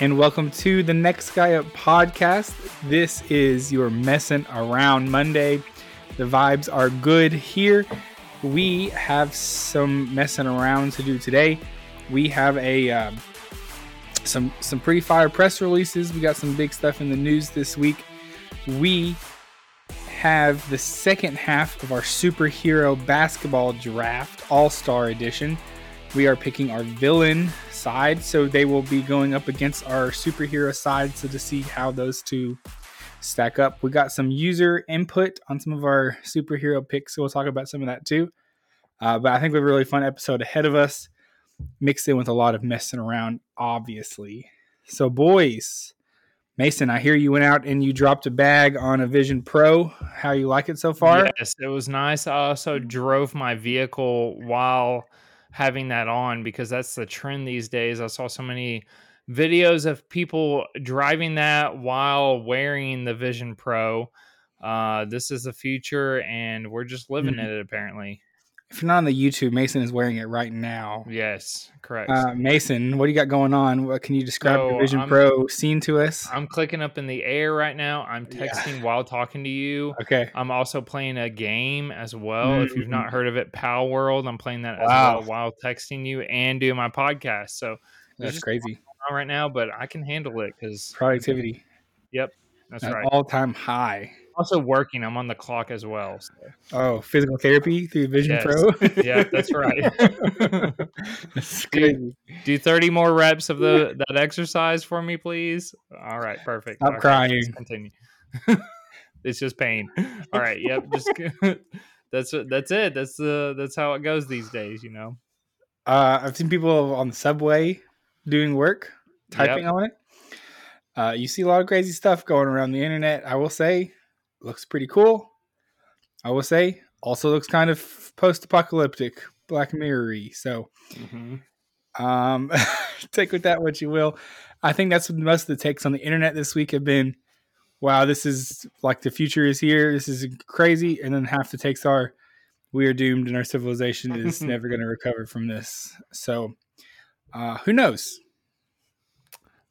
and welcome to the Next Guy Up podcast. This is your messing around Monday. The vibes are good here. We have some messing around to do today. We have a um, some some pretty fire press releases. We got some big stuff in the news this week. We have the second half of our superhero basketball draft, All Star Edition. We are picking our villain side. So they will be going up against our superhero side. So to see how those two stack up, we got some user input on some of our superhero picks. So we'll talk about some of that too. Uh, but I think we have a really fun episode ahead of us, mixed in with a lot of messing around, obviously. So, boys, Mason, I hear you went out and you dropped a bag on a Vision Pro. How you like it so far? Yes, it was nice. I also drove my vehicle while having that on because that's the trend these days. I saw so many videos of people driving that while wearing the Vision Pro. Uh, this is the future, and we're just living mm-hmm. it apparently. If you're not on the YouTube, Mason is wearing it right now. Yes, correct. Uh, Mason, what do you got going on? What can you describe so the Vision I'm, Pro scene to us? I'm clicking up in the air right now. I'm texting yeah. while talking to you. Okay. I'm also playing a game as well. Mm-hmm. If you've not mm-hmm. heard of it, Palworld, I'm playing that wow. as well while texting you and doing my podcast. So that's crazy right now, but I can handle it because productivity. Yep, that's At right. All time high also working. I'm on the clock as well. So. Oh, physical therapy through Vision yes. Pro. yeah, that's right. that's do, do 30 more reps of the that exercise for me, please. All right, perfect. I'm crying. Continue. it's just pain. All right. Yep. Just that's that's it. That's the that's how it goes these days. You know. Uh, I've seen people on the subway doing work, typing yep. on it. Uh, you see a lot of crazy stuff going around the internet. I will say, looks pretty cool. I will say, also looks kind of post-apocalyptic, Black Mirror-y. So, mm-hmm. um, take with that what you will. I think that's what most of the takes on the internet this week have been. Wow, this is like the future is here. This is crazy. And then half the takes are, we are doomed and our civilization is never going to recover from this. So, uh, who knows?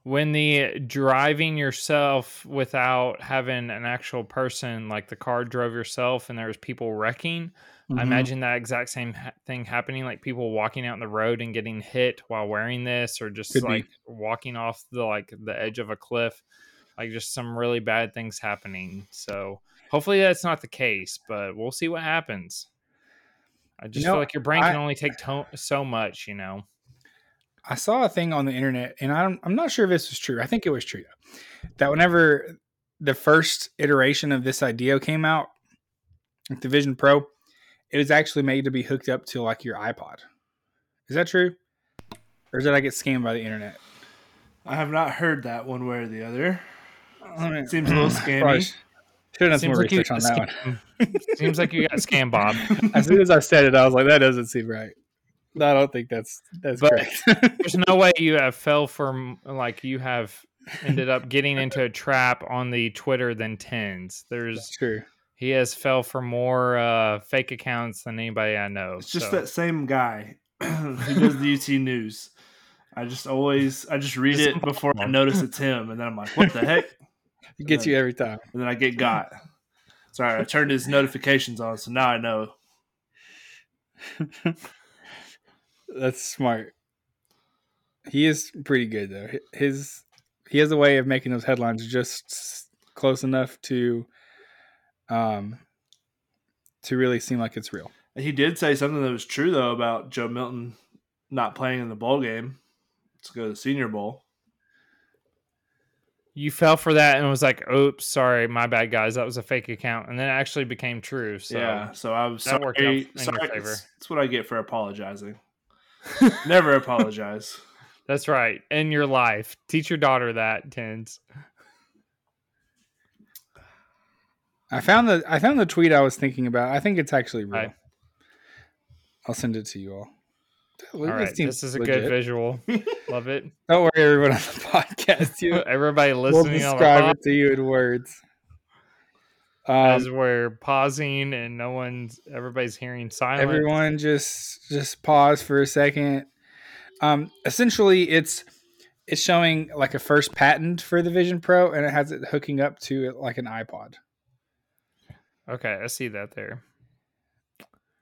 When the driving yourself without having an actual person like the car drove yourself and there was people wrecking mm-hmm. i imagine that exact same ha- thing happening like people walking out in the road and getting hit while wearing this or just Could like be. walking off the like the edge of a cliff like just some really bad things happening so hopefully that's not the case but we'll see what happens i just you know, feel like your brain I, can only take to- so much you know I saw a thing on the internet, and I'm I'm not sure if this was true. I think it was true though. That whenever the first iteration of this idea came out, like the Vision Pro, it was actually made to be hooked up to like your iPod. Is that true? Or did I get scammed by the internet? I have not heard that one way or the other. It seems a little scammy. Should have done some more like research on that one. seems like you got scammed, Bob. as soon as I said it, I was like, that doesn't seem right. I don't think that's that's but correct. there's no way you have fell from like you have ended up getting into a trap on the Twitter than tens. There's that's true. He has fell for more uh, fake accounts than anybody I know. It's just so. that same guy who does the UT news. I just always I just read it before I notice it's him, and then I'm like, what the heck? It gets then, you every time. And then I get got. Sorry, I turned his notifications on, so now I know. That's smart. He is pretty good though. His he has a way of making those headlines just close enough to um to really seem like it's real. He did say something that was true though about Joe Milton not playing in the bowl game to go to the Senior Bowl. You fell for that and was like, "Oops, sorry, my bad, guys. That was a fake account," and then it actually became true. So yeah, so I was that sorry. Worked out in sorry. Your favor. That's what I get for apologizing. Never apologize. That's right. In your life, teach your daughter that, Tens. I found the I found the tweet I was thinking about. I think it's actually real. Right. I'll send it to you all. all right, this is a legit. good visual. Love it. Don't worry, everyone on the podcast. You everybody listening. We'll describe it to you in words. As Um, we're pausing and no one's everybody's hearing silence. everyone just just pause for a second. Um, essentially, it's it's showing like a first patent for the Vision Pro, and it has it hooking up to it like an iPod. Okay, I see that there.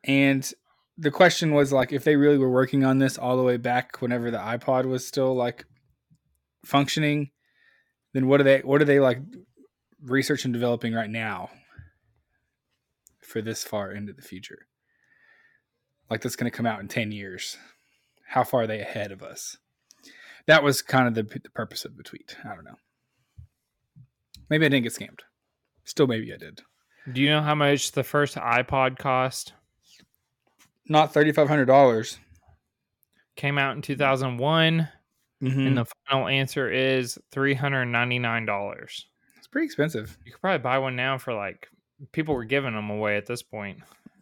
And the question was like if they really were working on this all the way back whenever the iPod was still like functioning, then what are they what are they like research and developing right now for this far into the future? Like that's going to come out in 10 years. How far are they ahead of us? That was kind of the, the purpose of the tweet. I don't know. Maybe I didn't get scammed. Still, maybe I did. Do you know how much the first iPod cost? Not $3,500. Came out in 2001, Mm-hmm. and the final answer is $399. It's pretty expensive You could probably buy one now for like people were giving them away at this point,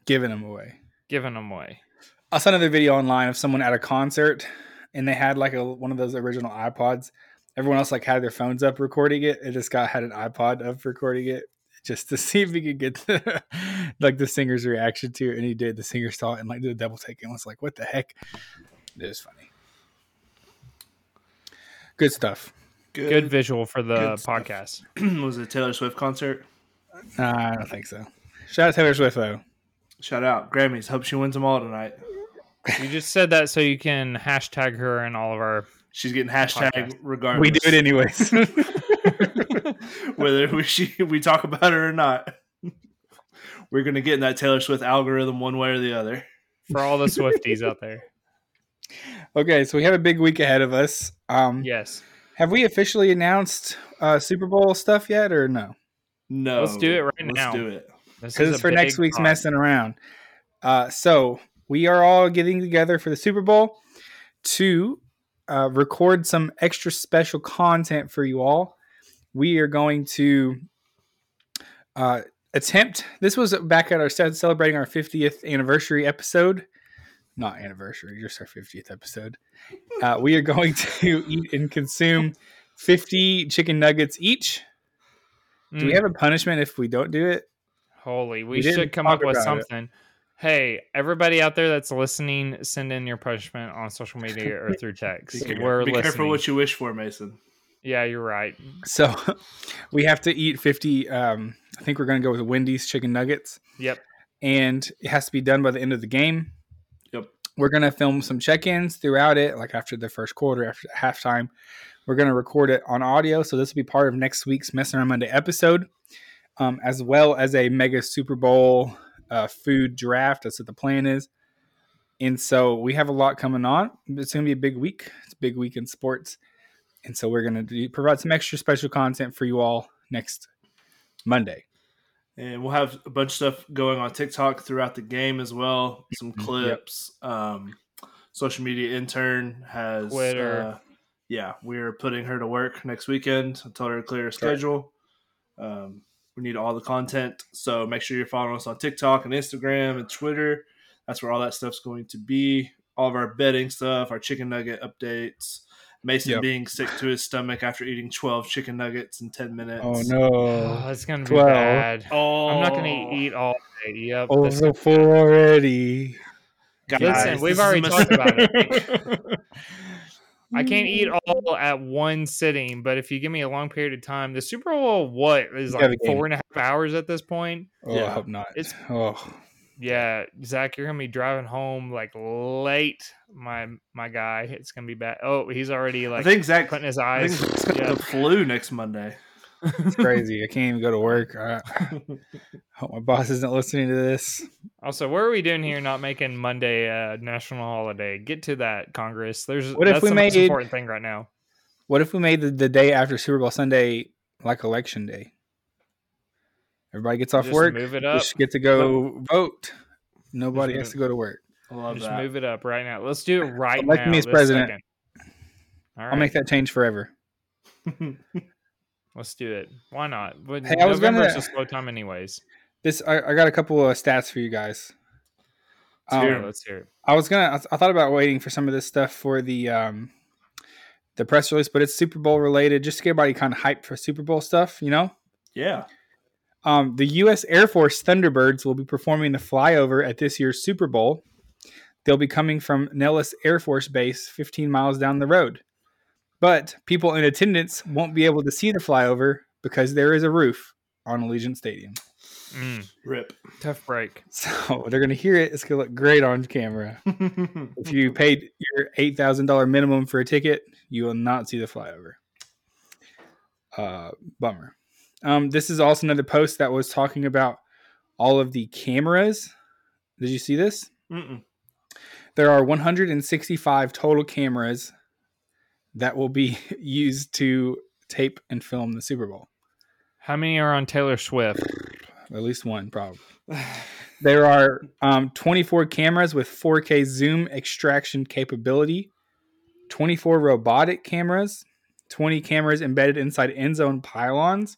giving them away. giving them away. I saw another video online of someone at a concert and they had like a one of those original iPods. Everyone else like had their phones up recording it. And this guy had an iPod up recording it just to see if he could get the, like the singer's reaction to it. And he did. The singer saw it and like did a double take and was like, "What the heck?" It was funny. Good stuff. Good visual for the podcast. was it a Taylor Swift concert? Nah, I don't think so. Shout out Taylor Swift though. Shout out Grammys. Hope she wins them all tonight. You just said that so you can hashtag her in all of our. She's getting hashtag Podcast. regardless. We do it anyways. whether we she, we talk about her or not. We're gonna get in that Taylor Swift algorithm one way or the other. For all the Swifties out there. okay, so we have a big week ahead of us. Um, Yes. Have we officially announced uh, Super Bowl stuff yet, or no? No, Let's do it right now. let's do it. This Because is it's for next week's pod. messing around. Uh, so we are all getting together for the Super Bowl to uh, record some extra special content for you all. We are going to uh, attempt. This was back at our celebrating our 50th anniversary episode. Not anniversary, just our 50th episode. Uh, we are going to eat and consume 50 chicken nuggets each. Do we Mm, have a punishment if we don't do it? Holy, we, we should come up with about it. something. Hey, everybody out there that's listening, send in your punishment on social media or through text. Be, We're be listening. careful what you wish for, Mason. yeah, you're right. So we have to eat 50. Um, I think we're going to go with Wendy's chicken nuggets, Yep. and it has to be done by the end of the game. We're going to film some check ins throughout it, like after the first quarter, after halftime. We're going to record it on audio. So this will be part of next week's Messing Around Monday episode, um, as well as a mega Super Bowl uh, food draft. That's what the plan is. And so we have a lot coming on. It's going to be a big week. It's a big week in sports. And so we're going to provide some extra special content for you all next Monday. And we'll have a bunch of stuff going on TikTok throughout the game as well. Some Mm-hmm. clips. Um, social media intern has Twitter. Uh, yeah, we're putting her to work next weekend. I told her to clear her schedule. Um, we need all the content, so make sure you're following us on TikTok and Instagram and Twitter. That's where all that stuff's going to be. All of our betting stuff, our chicken nugget updates. Mason Yep. being sick to his stomach after eating 12 chicken nuggets in 10 minutes. Oh, no. Oh, it's gonna be 12. bad. Oh, I'm not gonna oh. eat all day. Yep. Oh, this- so full already. Guys, Listen, we've already talked about it. I can't eat all at one sitting, but if you give me a long period of time, the Super Bowl, what is You like four and a half hours at this point? Oh, Yeah. I hope not. It's- oh, Yeah, Zach, you're gonna be driving home like late. My my guy, it's gonna be bad. Oh, he's already like I like think Zach. putting his I eyes. think Zach's got yeah. the flu next Monday. it's crazy. I can't even go to work. I hope my boss isn't listening to this. Also, what are we doing here? Not making Monday a national holiday. Get to that, Congress. There's What if that's we the made- important thing right now. What if we made the, the day after Super Bowl Sunday like election day? Everybody gets off Just work. move it up. Just get to go vote. Nobody has to go to work. I love Just that. move it up right now. Let's do it right Elect now. me as president. second. All I'll make that change forever. let's do it. Why not? But Hey, I was gonna- a slow time, anyways. This I, I got a couple of stats for you guys. Let's hear Um, it. Let's hear it. I was gonna. I- I thought about waiting for some of this stuff for the um, the press release, but it's Super Bowl related, just to get everybody kind of hyped for Super Bowl stuff. You know, yeah. Um, the U.S. Air Force Thunderbirds will be performing the flyover at this year's Super Bowl. They'll be coming from Nellis Air Force Base, 15 miles down the road. But people in attendance won't be able to see the flyover because there is a roof on Allegiant Stadium. Mm, Rip. tough break. So they're going to hear it. It's going to look great on camera. If you paid your eight thousand dollar minimum for a ticket, you will not see the flyover. Uh, bummer. Um, this is also another post that was talking about all of the cameras. Did you see this? Mm-mm. There are 165 total cameras that will be used to tape and film the Super Bowl. How many are on Taylor Swift? At least one, probably. There are um, 24 cameras with 4K zoom extraction capability, 24 robotic cameras, 20 cameras embedded inside end zone pylons,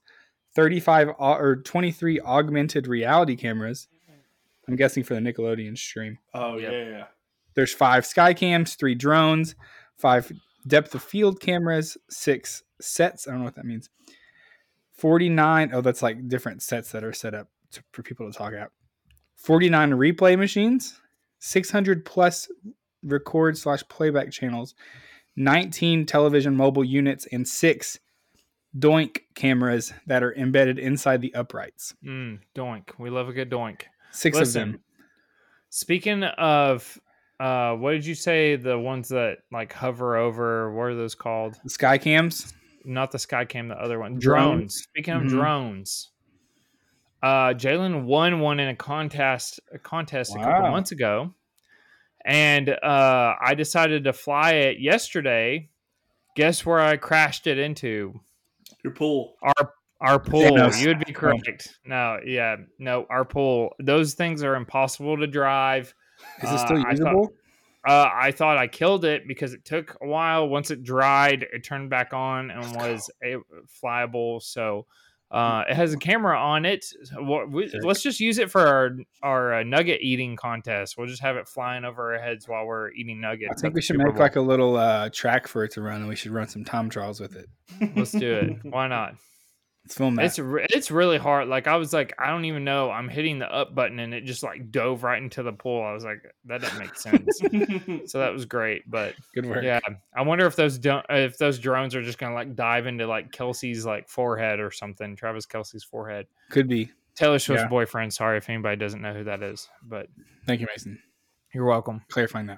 35 or 23 augmented reality cameras. Mm-hmm. I'm guessing for the Nickelodeon stream. Oh Yep. yeah, yeah. There's five sky cams, three drones, five depth of field cameras, six sets. I don't know what that means. 49. Oh, that's like different sets that are set up to, for people to talk at. 49 replay machines, 600 plus record slash playback channels, 19 television mobile units, and six doink cameras that are embedded inside the uprights. Mm, doink. We love a good doink. Six Listen, of them. Speaking of, uh, what did you say? The ones that like hover over. What are those called? The sky cams. Not the Skycam. The other one. Drone? Drones. Speaking of Mhm. drones, uh, Jalen won one in a contest. A contest a couple months ago, and uh, I decided to fly it yesterday. Guess where I crashed it into? Your pool. Our our pool. Thanos. You would be correct. No, yeah, no, our pool. Those things are impossible to drive. Is it Uh, still I thought- usable? Uh, I thought I killed it because it took a while. Once it dried, it turned back on and was a, flyable. So uh, it has a camera on it. We- let's just use it for our our uh, nugget eating contest. We'll just have it flying over our heads while we're eating nuggets. I think we should Super make Bowl. like a little uh, track for it to run, and we should run some time trials with it. Let's do it. Why not? Let's film that. It's re- it's really hard. Like I was like, I don't even know. I'm hitting the up button and it just like dove right into the pool. I was like, that doesn't make sense. so that was great, but Good work. yeah, I wonder if those don't if those drones are just gonna like dive into like Kelce's like forehead or something. Travis Kelce's forehead. Could be. Taylor Swift's Yeah. boyfriend. Sorry if anybody doesn't know who that is, but Thank you, Mason. you're welcome. Clarifying that.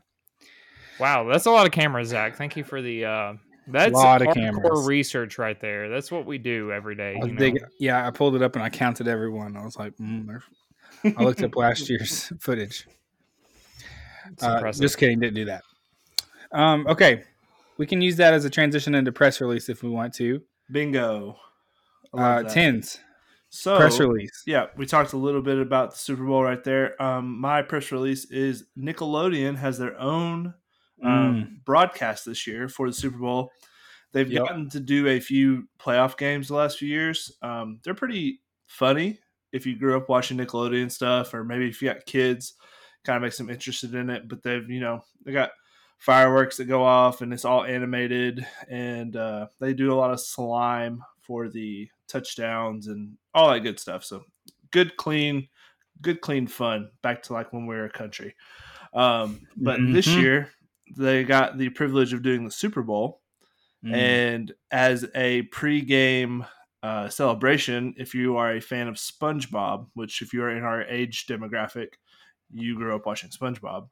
Wow, that's a lot of cameras, Zach. Thank you for the. uh That's a Lot of hardcore cameras. research right there. That's what we do every day. I you know? dig- yeah, I pulled it up and I counted everyone. I was like, mm, I looked up last year's footage. Uh, just kidding, didn't do that. Um, okay, we can use that as a transition into press release if we want to. Bingo. I Uh, tens So press release. Yeah, we talked a little bit about the Super Bowl right there. Um, my press release is Nickelodeon has their own um, broadcast this year for the Super Bowl. They've Yep. gotten to do a few playoff games the last few years. Um, they're pretty funny if you grew up watching Nickelodeon stuff, or maybe if you got kids, kind of makes them interested in it. But they've, you know, they got fireworks that go off and it's all animated, and uh, they do a lot of slime for the touchdowns and all that good stuff. So good, clean, good, clean fun. Back to like when we were a country. Um, but this Mhm. year they got the privilege of doing the Super Bowl, Mm. and as a pre-game uh, celebration, if you are a fan of SpongeBob, which if you are in our age demographic, you grew up watching SpongeBob.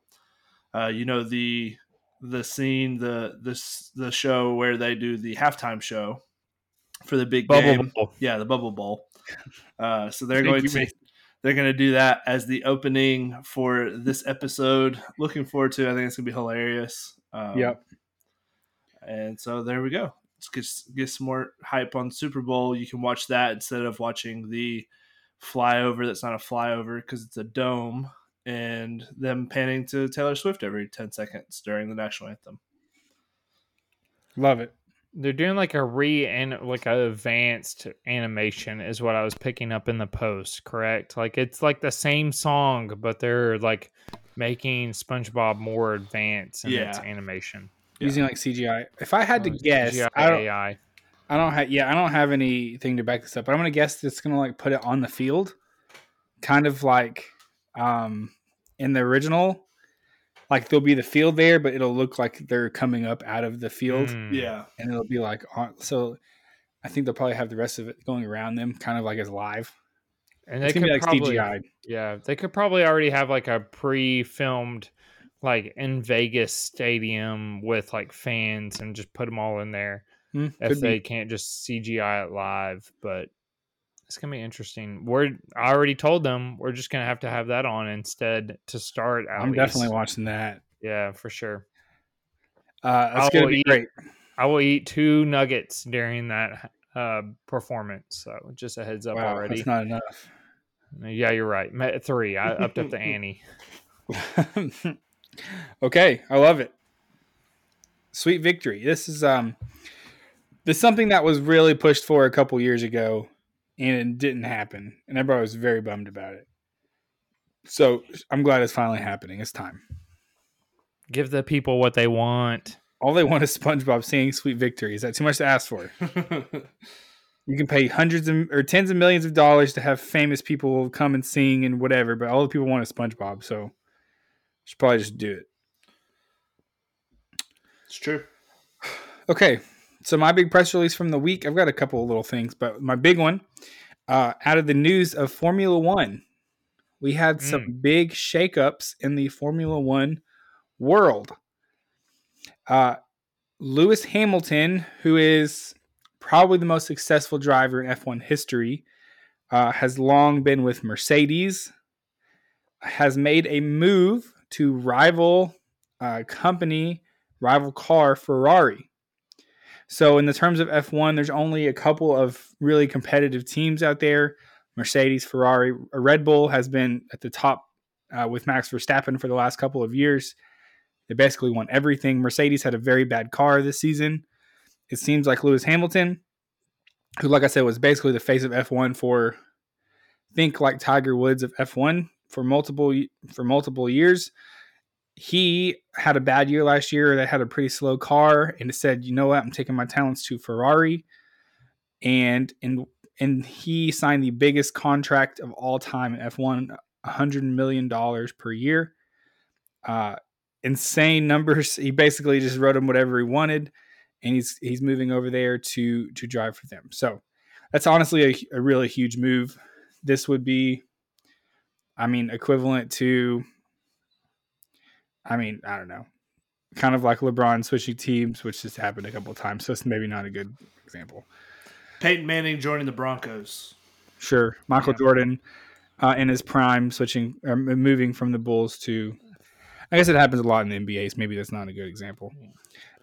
Uh, you know the the scene, the this the show where they do the halftime show for the big Bubble game. Bowl. Yeah, the Bubble Bowl. Uh, so they're going to. They're going to do that as the opening for this episode. Looking forward to. it. I think it's going to be hilarious. Um, Yep. And so there we go. Let's get get some more hype on Super Bowl. You can watch that instead of watching the flyover. That's not a flyover because it's a dome, and them panning to Taylor Swift every ten seconds during the national anthem. Love it. They're doing like a re and like a advanced animation is what I was picking up in the post, correct? Like it's like the same song, but they're like making SpongeBob more advanced in its Yeah. animation. Yeah. Using like CGI. If I had to guess, CGI I don't, AI. I don't have yeah, I don't have anything to back this up, but I'm gonna guess it's gonna like put it on the field, kind of like um in the original, like there'll be the field there, but it'll look like they're coming up out of the field, Mm. Yeah. and it'll be like on. So I think they'll probably have the rest of it going around them, kind of like as live. And they It's could be like probably, CGI. yeah, they could probably already have like a pre-filmed, like in Vegas stadium with like fans and just put them all in there Hmm, if they be. can't just CGI it live. But it's gonna be interesting. We're I already told them we're just gonna have to have that on instead to start. I'm least. definitely watching that. yeah for sure. Uh, that's I gonna be eat- great. I will eat two nuggets during that uh, performance. So just a heads up Wow, already. that's not enough. Yeah, you're right. Three. I upped up the ante. okay, I love it. Sweet victory. This is um this is something that was really pushed for a couple years ago and it didn't happen. And everybody was very bummed about it. So I'm glad it's finally happening. It's time. Give the people what they want. All they want is SpongeBob singing Sweet Victory. Is that too much to ask for? You can pay hundreds of, or tens of millions of dollars to have famous people come and sing and whatever, but all the people want is SpongeBob. So should probably just do it. it's true. Okay, so my big press release from the week, I've got a couple of little things, but my big one, uh, out of the news of Formula One, we had some big shakeups in the Formula One world. Uh, Lewis Hamilton, who is probably the most successful driver in F1 history, uh, has long been with Mercedes, has made a move to rival uh, company, rival car Ferrari. So, in the terms of F1, there's only a couple of really competitive teams out there Mercedes, Ferrari. Red Bull has been at the top uh, with Max Verstappen for the last couple of years. They basically won everything. Mercedes had a very bad car this season. It seems like Lewis Hamilton, who, like I said, was basically the face of F1 for, think like Tiger Woods of F1 for multiple for multiple years he had a bad year last year that had a pretty slow car and said, you know what, I'm taking my talents to Ferrari. And and and he signed the biggest contract of all time in F1, hundred million dollars per year. Uh insane numbers. He basically just wrote him whatever he wanted, and he's he's moving over there to to drive for them. So that's honestly a, a really huge move. This would be, I mean, equivalent to I mean, I don't know. Kind of like LeBron switching teams, which just happened a couple of times. So it's maybe not a good example. Peyton Manning joining the Broncos. Sure. Michael Yeah. Jordan uh, in his prime, switching, or moving from the Bulls to. I guess it happens a lot in the NBA. So maybe that's not a good example.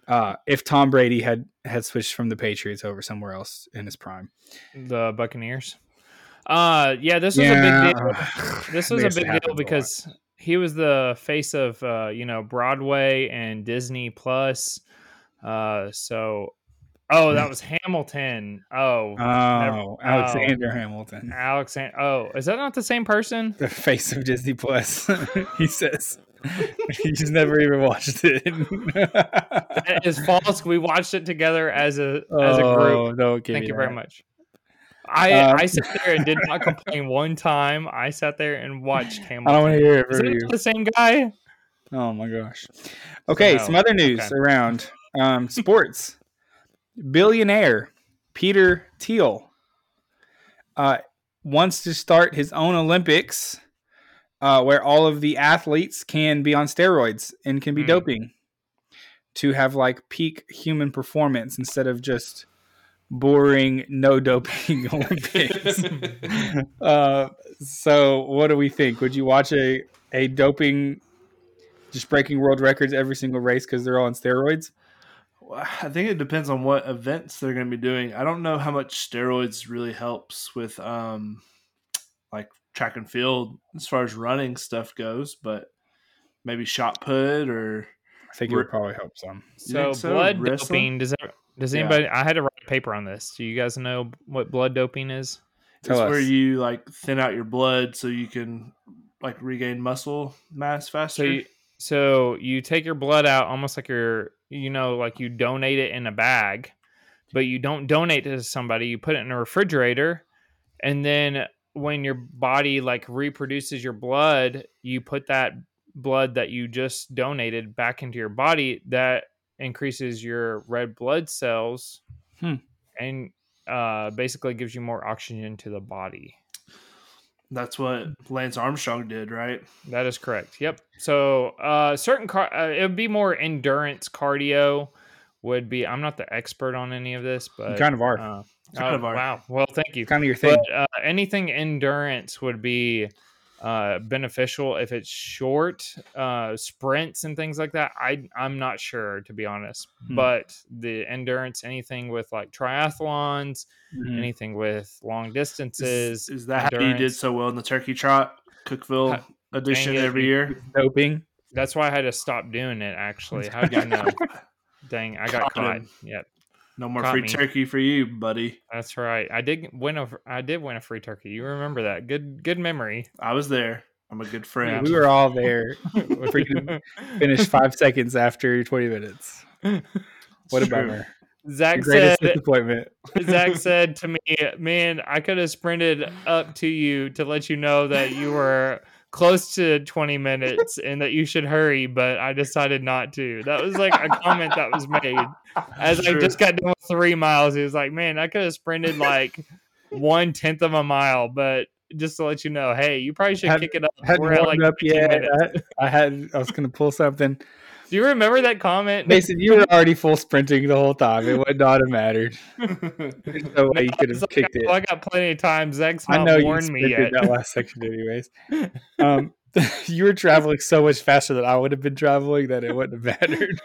Uh, if Tom Brady had had switched from the Patriots over somewhere else in his prime, The Buccaneers. Uh, yeah, this was a big deal. This was a big deal lot. because he was the face of uh, you know Broadway and Disney Plus. Uh, so oh, that was Hamilton. Oh, Oh, Alexander Hamilton, Alex. Oh, is that not the same person? the face of Disney Plus. he says he's never even watched it. That is false. We watched it together as a as a group. Oh, don't Thank you very much. I Um, I sat there and did not complain one time. I sat there and watched him. I don't want to hear it it you. the same guy? Oh my gosh. Okay, No. some other news Okay. around um, sports. Billionaire Peter Thiel uh, wants to start his own Olympics uh, where all of the athletes can be on steroids and can be Hmm. doping to have like peak human performance instead of just boring no doping Olympics. uh, so, what do we think? Would you watch a a doping, just breaking world records every single race because they're all on steroids? I think it depends on what events they're going to be doing. I don't know how much steroids really helps with um like track and field as far as running stuff goes, but maybe shot put or I think it would probably help some. So, so? blood Wrestling? doping does that, does Yeah. anybody? I had to write a paper on this. Do you guys know what blood doping is? Tell it's where you like thin out your blood so you can like regain muscle mass faster. So you, so you take your blood out almost like you're you know like you donate it in a bag but you don't donate to somebody. You put it in a refrigerator, and then when your body like reproduces your blood, you put that blood that you just donated back into your body. That increases your red blood cells, Hmm. and uh, basically gives you more oxygen to the body. That's what Lance Armstrong did, right? That is correct. Yep. So, uh, certain car, uh, it would be more endurance cardio. Would be. I'm not the expert on any of this, but You kind of are. Uh, Kind oh, of are. Wow. Well, thank you. kind of your thing. But uh, anything endurance would be uh, beneficial if it's short uh, sprints and things like that. I I'm not sure to be honest, Hmm. but the endurance, anything with like triathlons, Mhm. anything with long distances, is that how you did so well in the Turkey Trot Cookeville Ha- edition it. every year? doping. That's why I had to stop doing it. Actually, how do you know? Dang, I got Caught caught. Yep, No more free me. turkey for you, buddy. that's right. I did win a. I did win a free turkey. You remember that? Good, good memory. I was there. I'm a good friend. We were all there. Freaking finished five seconds after 20 minutes. What a It's true. bummer. Zach Greatest said. disappointment. Zach said to me, "Man, I could have sprinted up to you to let you know that you were close to 20 minutes and that you should hurry, but I decided not to." That was like a comment that was made as I just got done with three miles. He was like, "Man, I could have sprinted like one tenth of a mile, but." Just to let you know, hey, you probably should Had- kick it up. Hadn't We're at like up yet. I, I had. I was gonna pull something. Do you remember that comment? Mason, you were already full sprinting the whole time. It would not have mattered. There's no way you could have like, kicked it. well, I got plenty of time. Zach's I not know you warned me sprinted yet. that last section, anyways. Um, you were traveling so much faster than I would have been traveling that it wouldn't have mattered.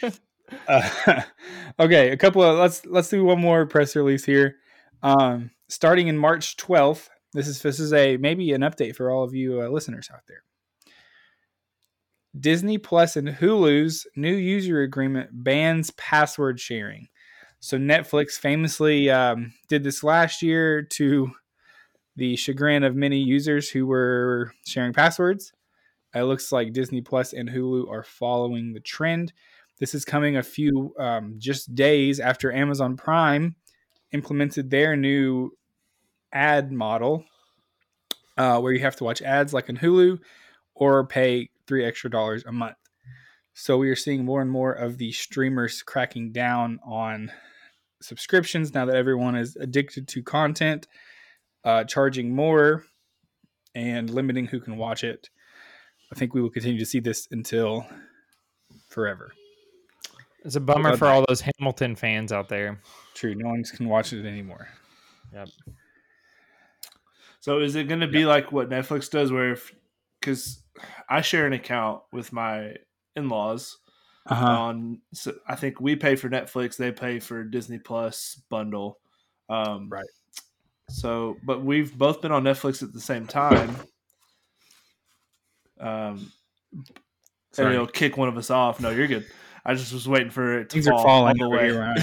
Uh, okay, a couple of let's let's do one more press release here. Um, starting in March 12th, this is this is a maybe an update for all of you uh, listeners out there. Disney Plus and Hulu's new user agreement bans password sharing. So Netflix famously um, did this last year to the chagrin of many users who were sharing passwords. It looks like Disney Plus and Hulu are following the trend. This is coming a few um, just days after Amazon Prime implemented their new ad model, uh, where you have to watch ads like in Hulu or pay three extra dollars a month. So we are seeing more and more of the streamers cracking down on subscriptions now that everyone is addicted to content, uh, charging more and limiting who can watch it. I think we will continue to see this until forever. It's a bummer Bye-bye. for all those Hamilton fans out there. True, no one can watch it anymore. Yep. So is it going to be like what Netflix does, where if because I share an account with my in-laws Uh-huh. on, so I think we pay for Netflix, they pay for Disney Plus bundle, um, Right. So, but we've both been on Netflix at the same time. Um, and Sorry. it'll kick one of us off. No, you're good. I just was waiting for it to Things are falling all the way. here,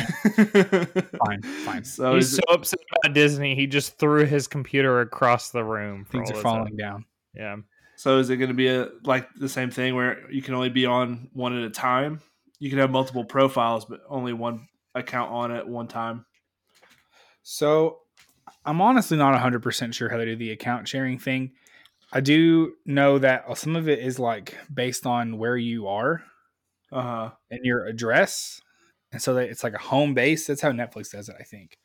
Fine, fine. So He's so it- upset about Disney. He just threw his computer across the room. Things are it's falling down. Yeah. So is it going to be a like the same thing where you can only be on one at a time? You can have multiple profiles, but only one account on at one time. So I'm honestly not 100% sure how they do the account sharing thing. I do know that some of it is like based on where you are Uh huh. and your address. And so that it's like a home base. That's how Netflix does it, I think.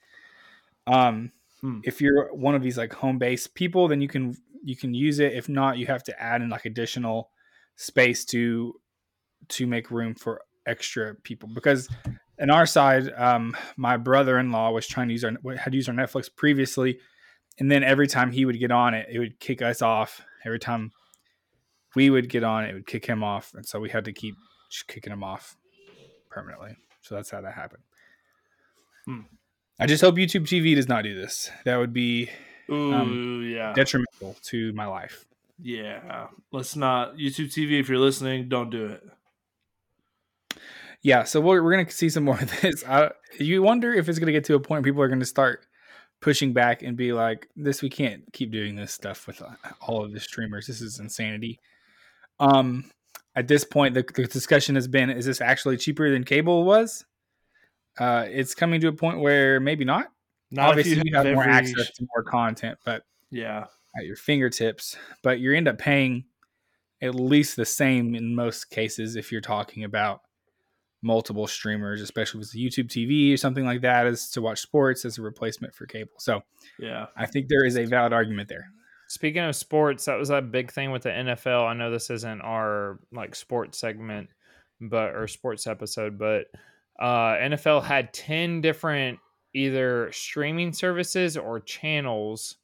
Um, Hmm. if you're one of these like home base people, then you can you can use it. If not, you have to add in like additional space to to make room for extra people because in our side, um, my brother-in-law was trying to use our had used our Netflix previously, and then every time he would get on it, it would kick us off. Every time we would get on it, it would kick him off, and so we had to keep kicking him off permanently. So that's how that happened. Hmm. I just hope YouTube TV does not do this. That would be Ooh, Um, yeah, detrimental to my life. yeah. Let's not YouTube TV. If you're listening, don't do it. Yeah, so we're, we're going to see some more of this. I, you wonder if it's going to get to a point where people are going to start pushing back and be like, "This we can't keep doing this stuff with uh, all of the streamers. This is insanity." Um, at this point, the, the discussion has been: Is this actually cheaper than cable was? Uh, it's coming to a point where maybe not. Not Obviously, you have, more access to more content, but Yeah, at your fingertips. But you end up paying at least the same in most cases if you're talking about multiple streamers, especially with YouTube TV or something like that, as to watch sports as a replacement for cable. So yeah. I think there is a valid argument there. Speaking of sports, that was a big thing with the NFL. I know this isn't our like sports segment, but or sports episode, but uh, NFL had ten different either streaming services or channels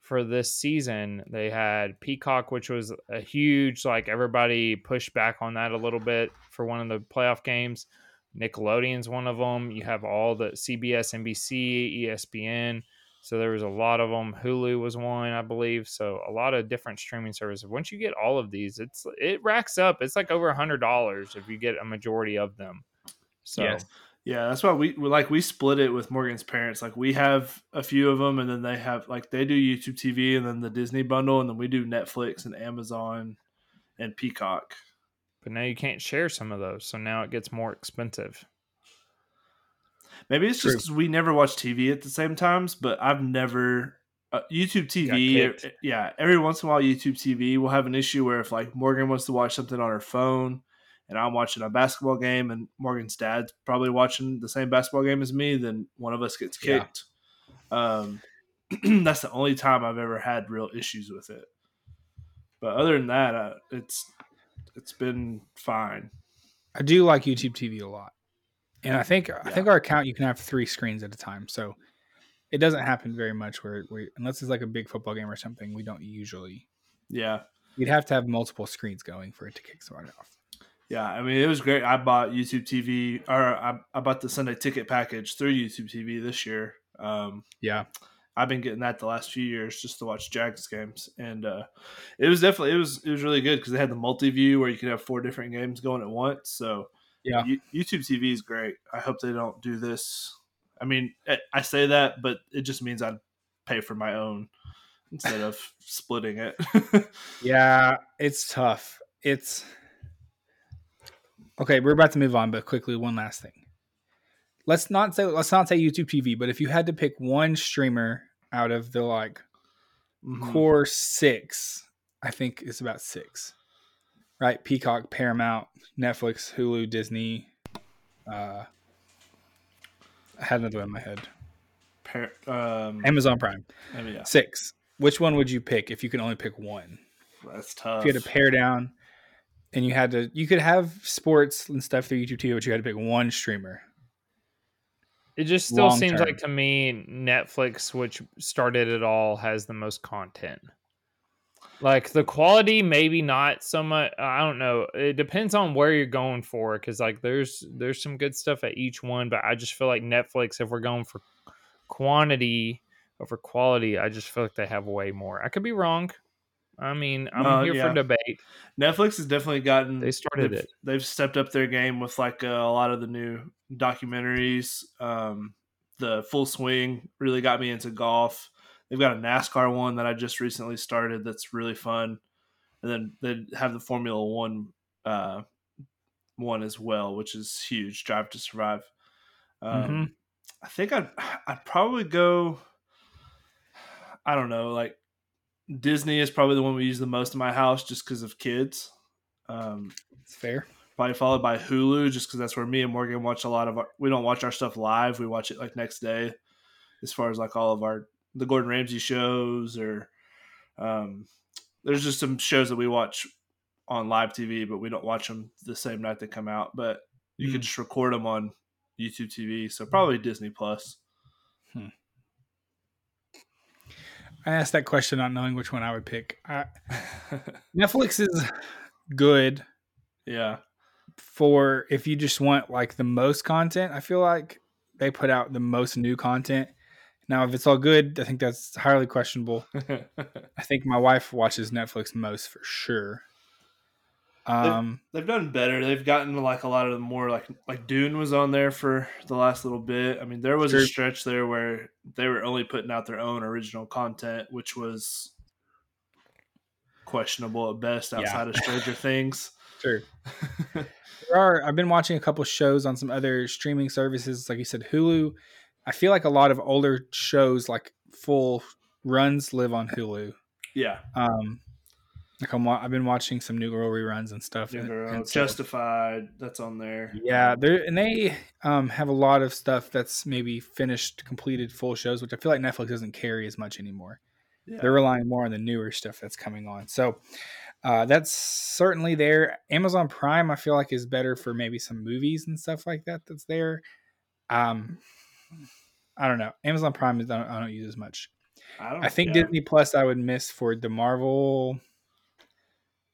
for this season. They had Peacock, which was a huge like everybody pushed back on that a little bit for one of the playoff games. Nickelodeon's one of them. You have all the CBS, NBC, ESPN. So there was a lot of them. Hulu was one, I believe. So a lot of different streaming services. Once you get all of these, it's it racks up. It's like over a hundred dollars if you get a majority of them. So Yes. Yeah, that's why we we- like we split it with Morgan's parents. Like we have a few of them, and then they have like they do YouTube TV, and then the Disney bundle, and then we do Netflix and Amazon and Peacock. but now you can't share some of those. So now it gets more expensive. Maybe it's just True. because we never watch TV at the same times, but I've never uh, YouTube TV. uh, Yeah, every once in a while, YouTube TV will have an issue where if like Morgan wants to watch something on her phone, and I'm watching a basketball game, and Morgan's dad's probably watching the same basketball game as me, then one of us gets Yeah. kicked. Um, that's the only time I've ever had real issues with it. But other than that, uh, it's it's been fine. I do like YouTube TV a lot, and I think I think our account you can have three screens at a time, so it doesn't happen very much. Where we unless it's like a big football game or something, we don't usually. Yeah. You'd have to have multiple screens going for it to kick somebody off. Yeah, I mean it was great. I bought YouTube TV, or I, I bought the Sunday ticket package through YouTube TV this year. Um, Yeah, I've been getting that the last few years just to watch Jags games, and uh, it was definitely it was it was really good because they had the multi view where you could have four different games going at once. So Yeah. U- YouTube TV is great. I hope they don't do this. I mean, I- I say that, but it just means I'd pay for my own instead of splitting it. yeah, it's tough. It's okay. We're about to move on, but quickly, one last thing. Let's not say let's not say YouTube TV, but if you had to pick one streamer out of the like Mhm. core six, I think it's about six, right? Peacock, Paramount, Netflix, Hulu, Disney. Uh, I had another one in my head. Par- um, Amazon Prime. I mean, yeah, Six. Which one would you pick if you could only pick one? that's tough. If you had to pare down, and you had to, you could have sports and stuff through YouTube too, but you had to pick one streamer. It just still Long seems term. like to me Netflix, which started it all, has the most content. Like the quality, maybe not so much. I don't know. It depends on where you're going for. Because like there's there's some good stuff at each one, but I just feel like Netflix, if we're going for quantity over quality, I just feel like they have way more. I could be wrong. I mean, I'm Uh, here yeah. for debate. Netflix has definitely gotten They started they've, it. They've stepped up their game with like uh, a lot of the new documentaries. Um, the Full Swing really got me into golf. They've got a NASCAR one that I just recently started that's really fun, and then they have the Formula One uh, one as well, which is huge. Drive to Survive. Um, Mhm. I think I'd I'd probably go. I don't know, like Disney is probably the one we use the most in my house just because of kids. Um, It's fair. probably followed by Hulu, just because that's where me and Morgan watch a lot of our. We don't watch our stuff live; we watch it like next day. As far as like all of our the Gordon Ramsay shows, or um, there's just some shows that we watch on live TV, but we don't watch them the same night they come out. But you can just record them on YouTube TV, so probably Disney Plus. I asked that question not knowing which one I would pick. I, Netflix is good yeah, for if you just want like the most content. I feel like they put out the most new content. Now, if it's all good, I think that's highly questionable. I think my wife watches Netflix most for sure. Um, they've done better. They've gotten like a lot of the more like like Dune was on there for the last little bit. I mean, there was a stretch there where they were only putting out their own original content, which was questionable at best Yeah. outside of Stranger Things. Sure. there are. I've been watching a couple shows on some other streaming services, like you said, Hulu. I feel like a lot of older shows, like full runs, live on Hulu. yeah, Um, like I'm, wa- I've been watching some New Girl reruns and stuff. New and- Girl, and so- Justified. That's on there. yeah, they and they um have a lot of stuff that's maybe finished, completed full shows, which I feel like Netflix doesn't carry as much anymore. Yeah. They're relying more on the newer stuff that's coming on. So uh, that's certainly there. Amazon Prime, I feel like, is better for maybe some movies and stuff like that. That's there. Um, I don't know. Amazon Prime is I don't, I don't use as much. I, don't, I think yeah. Disney Plus I would miss for the Marvel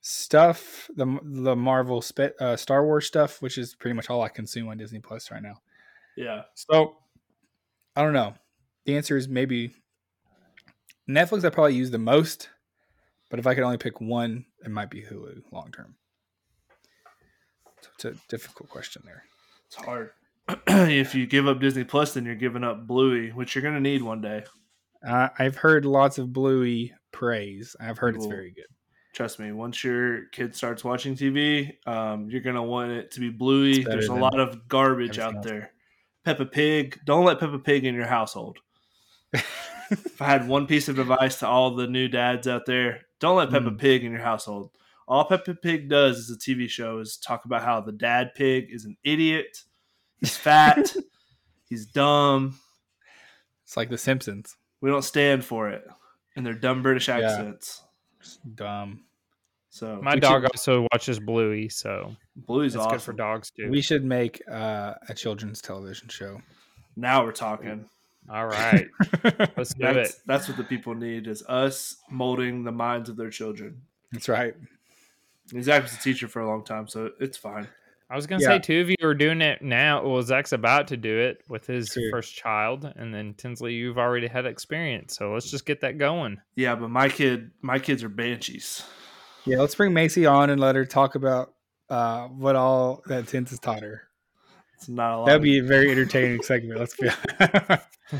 stuff, the the Marvel uh, Star Wars stuff, which is pretty much all I consume on Disney Plus right now. Yeah, So I don't know. The answer is maybe Netflix. I probably use the most, but if I could only pick one, it might be Hulu long term. So it's a difficult question there. it's hard. if you give up Disney Plus, then you're giving up Bluey, which you're gonna need one day. Uh, I've heard lots of Bluey praise. I've heard it's very good. Trust me, once your kid starts watching TV, um, you're gonna want it to be Bluey. There's a lot of garbage out else. there. Peppa Pig. Don't let Peppa Pig in your household. if I had one piece of advice to all the new dads out there, don't let Peppa Mm. Pig in your household. All Peppa Pig does as a TV show is talk about how the dad pig is an idiot. He's fat. he's dumb. It's like The Simpsons. We don't stand for it. And they're dumb British accents. It's dumb. So My dog should- also watches Bluey, so Bluey's it's awesome. good for dogs too. We should make uh, a children's television show. Now we're talking. All right, let's do That's, it. that's what the people need is us molding the minds of their children. That's right. Zach was a teacher for a long time, so it's fine. I was gonna Yeah. say two of you are doing it now. Well, Zach's about to do it with his True. first child, and then Tinsley, you've already had experience. So let's just get that going. Yeah, but my kid, my kids are banshees. Yeah, let's bring Macy on and let her talk about uh, what all that Tins has taught her. It's not a lot. That'd be a very entertaining segment. Let's be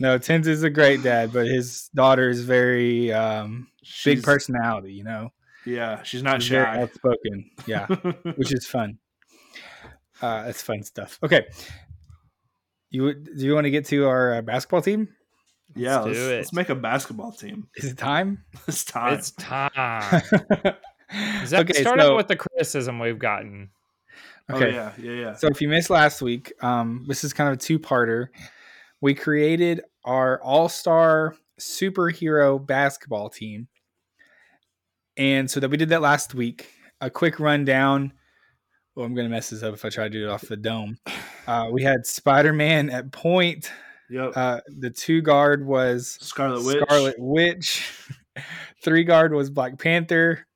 No, Tins is a great dad, but his daughter is very um, big personality, you know. Yeah, she's not She's shy. outspoken. Yeah. which is fun. Uh, that's fun stuff. Okay. You would- do you want to get to our uh, basketball team? Yeah, Let's let's, it. let's make a basketball team. Is it time? It's time. It's time. Zach, okay, start so, out with the criticism we've gotten. okay. Oh yeah, yeah, yeah. So if you missed last week, um, this is kind of a two-parter. We created our all-star superhero basketball team, and so that we did that last week. A quick rundown. Well, I'm going to mess this up if I try to do it off the dome. Uh, we had Spider-Man at point. Yep. Uh, the two guard was Scarlet Witch. Scarlet Witch. Three guard was Black Panther.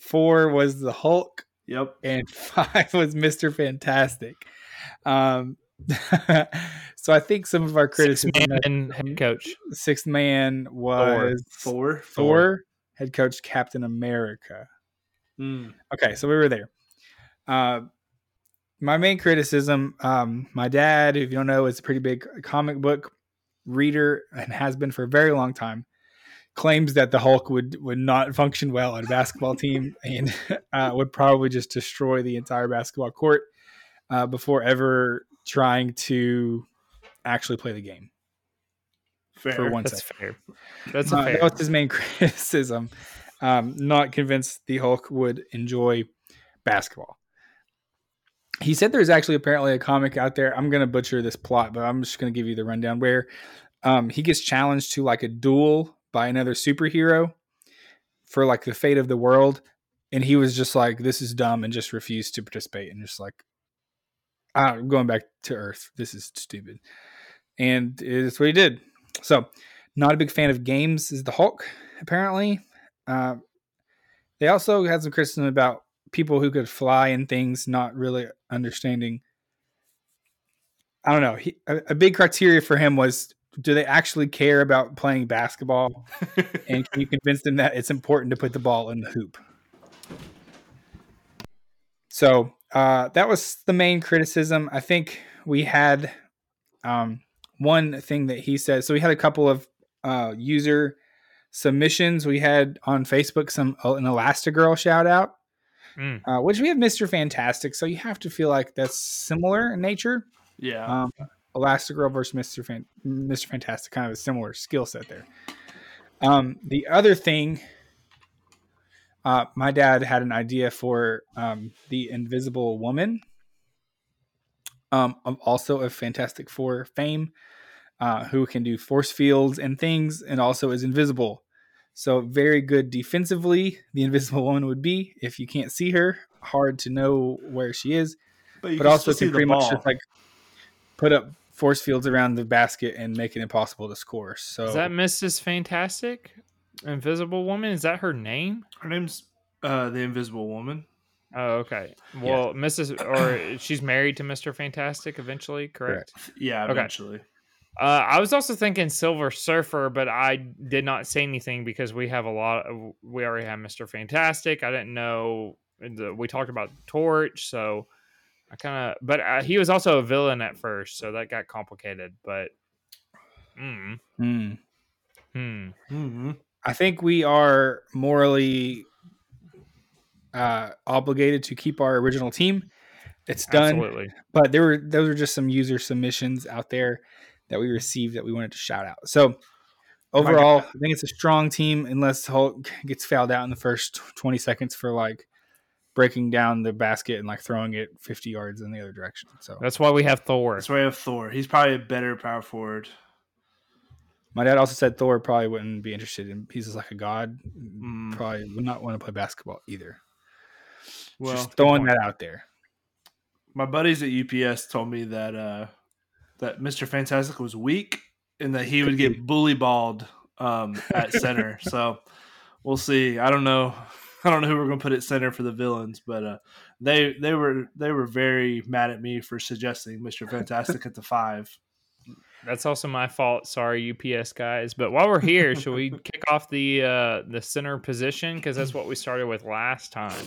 Four was the Hulk, Yep. and five was Mister Fantastic. Um, so I think some of our Six criticism. man and head coach. Sixth man was Four. Thor, head coach Captain America. Mm. Okay, so we were there. Uh, my main criticism, um, my dad, if you don't know, is a pretty big comic book reader and has been for a very long time. Claims that the Hulk would would not function well on a basketball team and uh, would probably just destroy the entire basketball court uh, before ever trying to actually play the game. Fair. For one That's second. fair. That's Uh, fair. that was his main criticism. Um, not convinced the Hulk would enjoy basketball. He said there's actually apparently a comic out there. I'm going to butcher this plot, but I'm just going to give you the rundown where um, he gets challenged to like a duel by another superhero for like the fate of the world. And he was just like, this is dumb and just refused to participate and just like, I'm going back to Earth. This is stupid. And it's what he did. So, not a big fan of games is the Hulk, apparently. Uh, they also had some criticism about people who could fly and things not really understanding. I don't know. He, a, a big criteria for him was do they actually care about playing basketball? and can you convince them that it's important to put the ball in the hoop? So uh, that was the main criticism. I think we had um, one thing that he said. So we had a couple of uh, user submissions. We had on Facebook some uh, an Elastigirl shout out. Mm. uh, which we have Mister Fantastic, so you have to feel like that's similar in nature. Yeah. Um, Elastigirl versus Mister Fan- Mister Fantastic, kind of a similar skill set there. Um, the other thing, uh, my dad had an idea for um, the Invisible Woman, um, of also a Fantastic Four fame, uh, who can do force fields and things, and also is invisible. So very good defensively. The Invisible Woman would be if you can't see her, hard to know where she is but you but can also still can pretty much just like put up force fields around the basket and make it impossible to score. So Is that Mrs. Fantastic? Invisible Woman? Is that her name? Her name's uh, the Invisible Woman. Oh, okay. Well, Mrs. or she's married to Mr. Fantastic eventually, correct? Yeah, Okay. Eventually. Uh, I was also thinking Silver Surfer, but I did not say anything because we have a lot. Of, we already have Mister Fantastic. I didn't know. The, we talked about Torch, so I kind of. But uh, he was also a villain at first, so that got complicated. But, mm, Hmm. hmm. Mm-hmm. I think we are morally uh, obligated to keep our original team. It's done, Absolutely. but there were those were just some user submissions out there that we received that we wanted to shout out. So overall, I think it's a strong team unless Hulk gets fouled out in the first 20 seconds for like breaking down the basket and like throwing it 50 yards in the other direction. So That's why we have Thor. That's why we have Thor. He's probably a better power forward. My dad also said Thor probably wouldn't be interested in. He's just like a god. Mm. Probably would not want to play basketball either. Well, just throwing that out there. my buddies at UPS told me that uh, that Mr. Fantastic was weak and that he would get bully balled um, at center. so we'll see. I don't know. I don't know who we're going to put at center for the villains, but uh, they they were they were very mad at me for suggesting Mr. Fantastic at the five. That's also my fault. Sorry, UPS guys. But while we're here, should we kick off the uh, the center position because that's what we started with last time.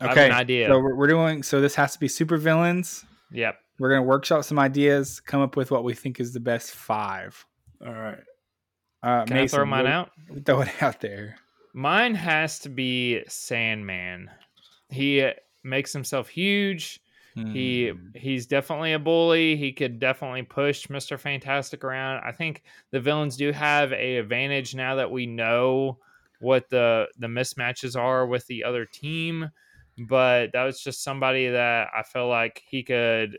I have Okay, an idea. So we're, we're doing. So this has to be super villains. Yep. We're gonna workshop some ideas, come up with what we think is the best five. All right. Uh, Can I throw mine what- out? Throw it out there. Mine has to be Sandman. He uh, makes himself huge. He Hmm. he's definitely a bully. He could definitely push Mister Fantastic around. I think the villains do have a advantage now that we know what the the mismatches are with the other team. But that was just somebody that I feel like he could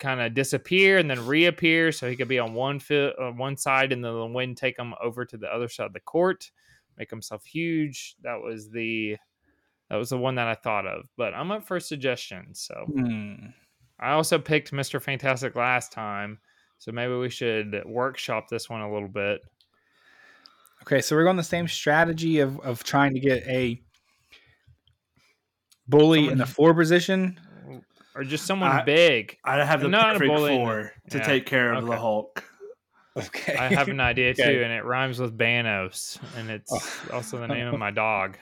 kind of disappear and then reappear, so he could be on one fi- uh, one side and then the wind take him over to the other side of the court, make himself huge. That was the that was the one that I thought of. But I'm up for suggestions. So Hmm. I also picked Mr. Fantastic last time, so maybe we should workshop this one a little bit. Okay, so we're going the same strategy of of trying to get a bully in the four position. Or just someone I- big. I'd have the Not a perfect four to Yeah. take care of the Hulk. Okay, I have an idea Okay. too, and it rhymes with Banos, and it's Oh. also the name of my dog.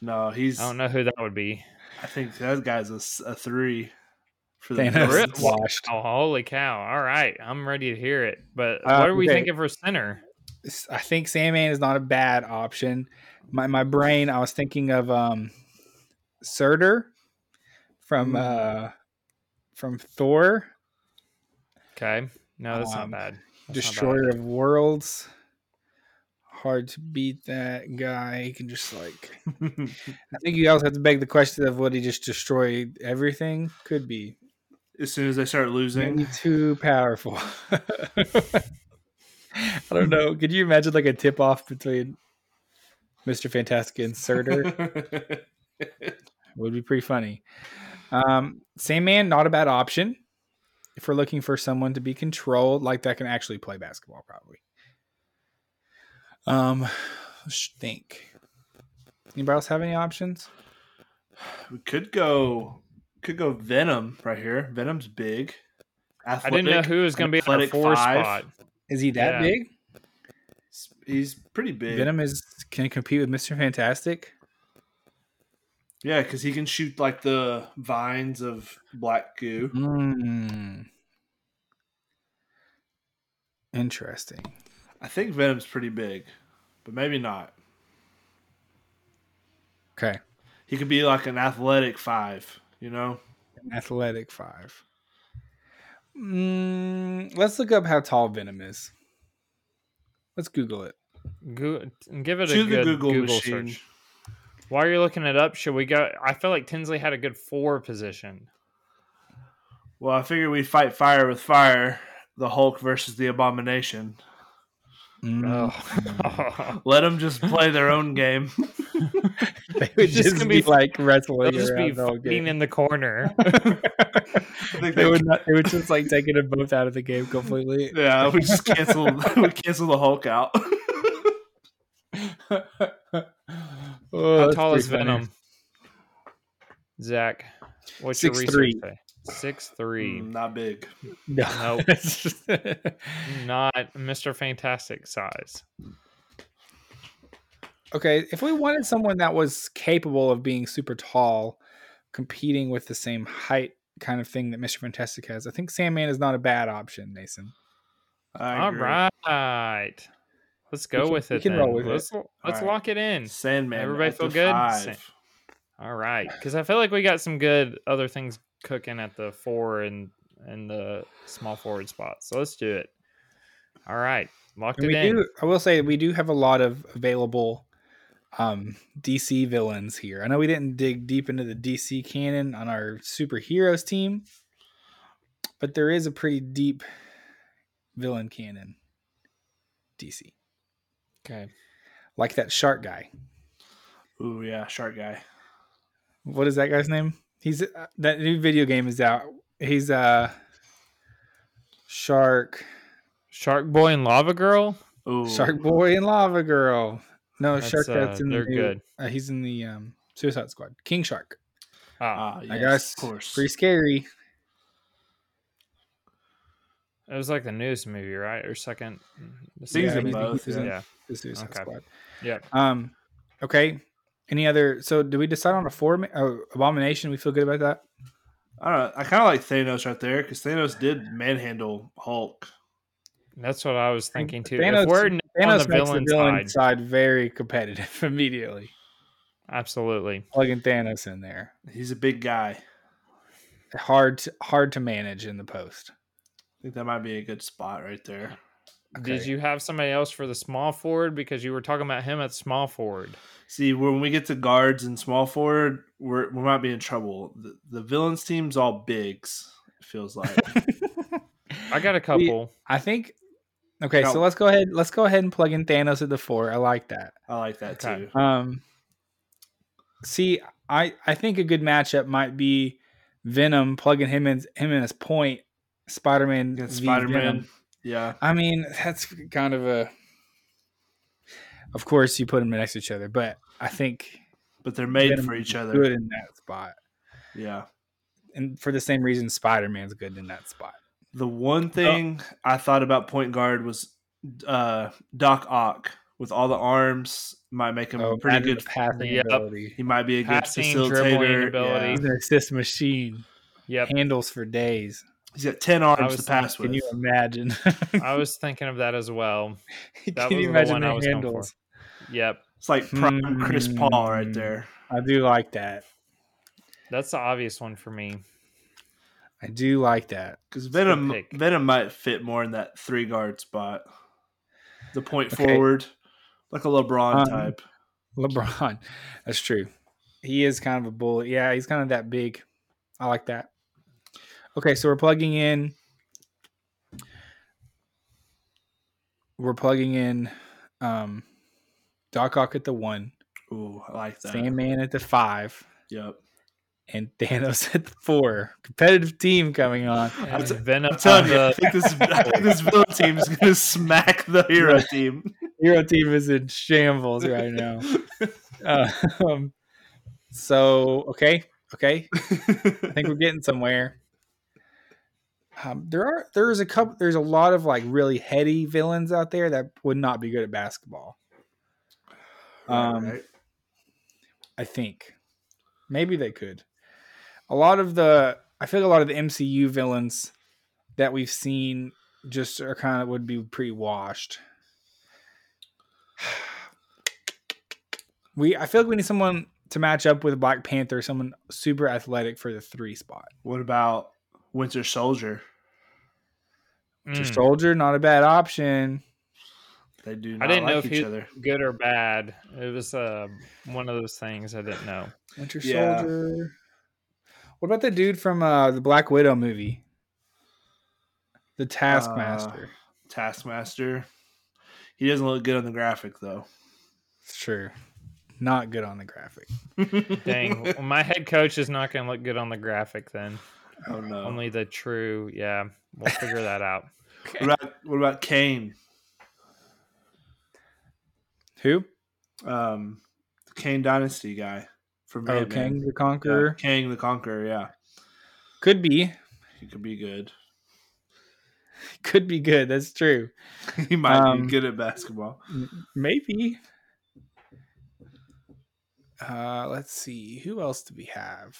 No, he's. I don't know who that would be. I think that guy's a, s- a three for the Thanos villains. is washed. Oh, holy cow! All right, I'm ready to hear it. But Uh, what are we okay. thinking for center? I think Sandman is not a bad option. My my brain, I was thinking of um Surtur from Mm. uh from Thor, Okay, no, that's Um, not bad. That's not bad. Destroyer of Worlds. Hard to beat that guy. He can just like I think you also have to beg the question of would he just destroy everything? Could be. as soon as they start losing. Maybe too powerful. I don't know. Could you imagine like a tip off between Mr. Fantastic and Surtur? would be pretty funny. Um, Sandman, not a bad option if we're looking for someone to be controlled, like that can actually play basketball, probably. Um, let's think. Anybody else have any options? we could go could go Venom right here. Venom's big. I didn't know who was going to be in our athletic four five. spot. Is he that Yeah. big? He's pretty big. Venom is can compete with Mr. Fantastic. Yeah, because he can shoot like the vines of black goo. Hmm. Interesting. I think Venom's pretty big, but maybe not. Okay. He could be like an athletic five, you know? Athletic five. Mm, let's look up how tall Venom is. Let's Google it. Go, give it a To the good Google Google, search. While you're looking it up, should we go? I feel like Tinsley had a good four position. Well, I figure we'd fight fire with fire, the Hulk versus the Abomination. No. Oh. Let them just play their own game. They would Just just, gonna be, be- like wrestling They'll just be around fighting in the corner. they would not. They would just like taking them both out of the game completely. Yeah, we just cancel. we cancel the Hulk out. Oh, How tall pretty is funny. Venom? Zach, what's Six your three. research say? Six three. Mm, not big. No. Nope. It's Not Mr. Fantastic size. okay, if we wanted someone that was capable of being super tall, competing with the same height kind of thing that Mr. Fantastic has, I think Sandman is not a bad option, Mason. I All agree. right. Let's go can- with it. can then. roll with let's let's right. lock it in. Sandman. Everybody feel good? All right, because I feel like we got some good other things cooking at the four and and the small forward spot. So let's do it. All right, locked And it we in. do. I will say we do have a lot of available um, DC villains here. I know we didn't dig deep into the DC canon on our superheroes team, but there is a pretty deep villain canon. DC, Okay. like that shark guy. Ooh, yeah, shark guy. What is that guy's name? He's uh, that new video game is out. He's uh shark Shark Boy and Lava Girl. Ooh, shark boy and lava girl. No, That's, shark that's uh, in the they're new- good. Uh, he's in the um, Suicide Squad. King Shark. Ah, Ah, yes, I guess of course. pretty scary. it was like the newest movie, right? Or second. the Things second in he- movie? both, yeah. Yeah. The Suicide Okay. Squad. Yep. Um, okay. Any other? So, do we decide on a four? Oh, Abomination. We feel good about that. I don't know. I kind of like Thanos right there because Thanos did manhandle Hulk. That's what I was thinking too. Thanos- if we're n- on the makes villain, the villain side, side very competitive immediately. absolutely. Plugging Thanos in there, He's a big guy. Hard to, hard to manage in the post. I think that might be a good spot right there. Did you have somebody else for the small forward because you were talking about him at small forward? See, when we get to guards and small forward, we're, we might be in trouble. The, the villains team's all bigs. It feels like. I got a couple. I think. Okay, so let's go ahead. Let's go ahead and plug in Thanos at the four. I like that. I like that Okay. too. Um, see, I I think a good matchup might be Venom plugging him in him in as point Spider Man Spider Man. Yeah. I mean, that's kind of a. Of course, you put them next to each other, but I think But they're made for each other. Good in that spot, Yeah. and for the same reason, Spider Man's good in that spot. The one thing I thought about point guard was uh, Doc Ock with all the arms might make him Oh, pretty good. the passing Yep. ability. He might be a good Passing, dribbling facilitator. ability. He's an assist machine. Yep. Handles for days. He's got ten arms was to pass Can with. you imagine? I was thinking of that as well. That Can you imagine one the I was going for. handles? Yep. It's like prime Chris Paul right Hmm. there. I do like that. That's the obvious one for me. I do like that. Because Venom. Venom might fit more in that three guard spot. The point Okay. forward, like a LeBron Um, type. LeBron. That's true. He is kind of a bully. Yeah, he's kind of that big. I like that. Okay, so we're plugging in. We're plugging in um Doc Ock at the one, Ooh, I like that. Sandman at the five, Yep. and Thanos at the four. Competitive team coming on. And t- Venom I'm telling on you, I think this, I think this villain team is going to smack the hero team. Hero team is in shambles right now. Uh, um, so okay, okay. I think we're getting somewhere. Um, there are there's a couple there's a lot of like really heady villains out there that would not be good at basketball. Um, Right. I think maybe they could. A lot of the I feel like a lot of the MCU villains that we've seen just are kind of would be pretty washed. We I feel like we need someone to match up with Black Panther, someone super athletic for the three spot. What about Winter Soldier? Winter Mm. Soldier, not a bad option. They do I didn't know like if each he other. good or bad. It was uh, one of those things I didn't know. Winter Yeah. Soldier. What about the dude from uh, the Black Widow movie? The Taskmaster. Taskmaster. He doesn't look good on the graphic though. it's true. Not good on the graphic. Dang, well, my head coach is not going to look good on the graphic then. Oh no. Only the true. Yeah, we'll figure that out. What about what about Kane? Who? Um, the Kang Dynasty guy from Oh, Ant-Man. King the Yeah, Conqueror. Kang the Conqueror. Yeah, Could be. he could be good. Could be good. That's true. he might Um, be good at basketball. Maybe. Uh, let's see. Who else do we have?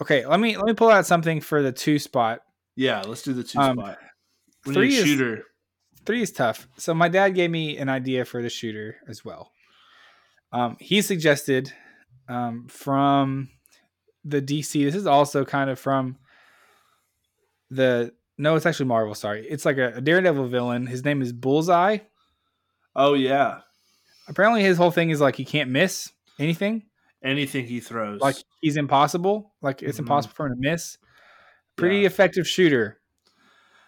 Okay, let me let me pull out something for the two spot. Yeah, let's do the two um, spot. We three need a is- shooter. Three is tough. So my dad gave me an idea for the shooter as well. Um, he suggested um, from the DC. This is also kind of from the no, it's actually Marvel. Sorry, it's like a, a Daredevil villain. His name is Bullseye. Oh yeah, Apparently, his whole thing is like he can't miss anything. anything he throws. Like he's impossible. Like it's Mhm. impossible for him to miss. Pretty Yeah. effective shooter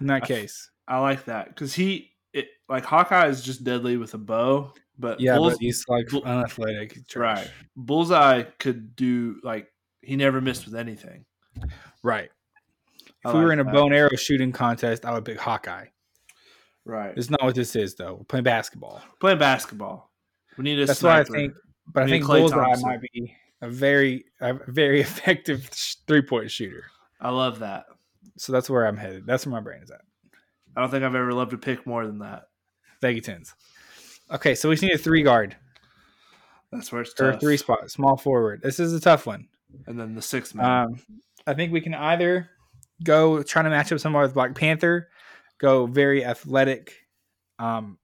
in that I case. I like that because he it like Hawkeye is just deadly with a bow, but Yeah, Bulls- but he's like Bull- unathletic. Trash. right. Bullseye could do like he never missed with anything. Right. I If we were in a that. and arrow shooting contest, I would pick Hawkeye. Right, It's not what this is, though. We're playing basketball. playing basketball. We need a That's why I think. But I We need think Bullseye Thompson. might be a very, a very effective three point shooter. I love that. So that's where I'm headed. That's where my brain is at. I don't think I've ever loved a pick more than that. Thank you, Tins. Okay, so we just need a three guard That's where it's tough. or three spot, small forward. This is a tough one. and then the sixth man. Um, I think we can either go trying to match up someone with Black Panther, go very athletic, um,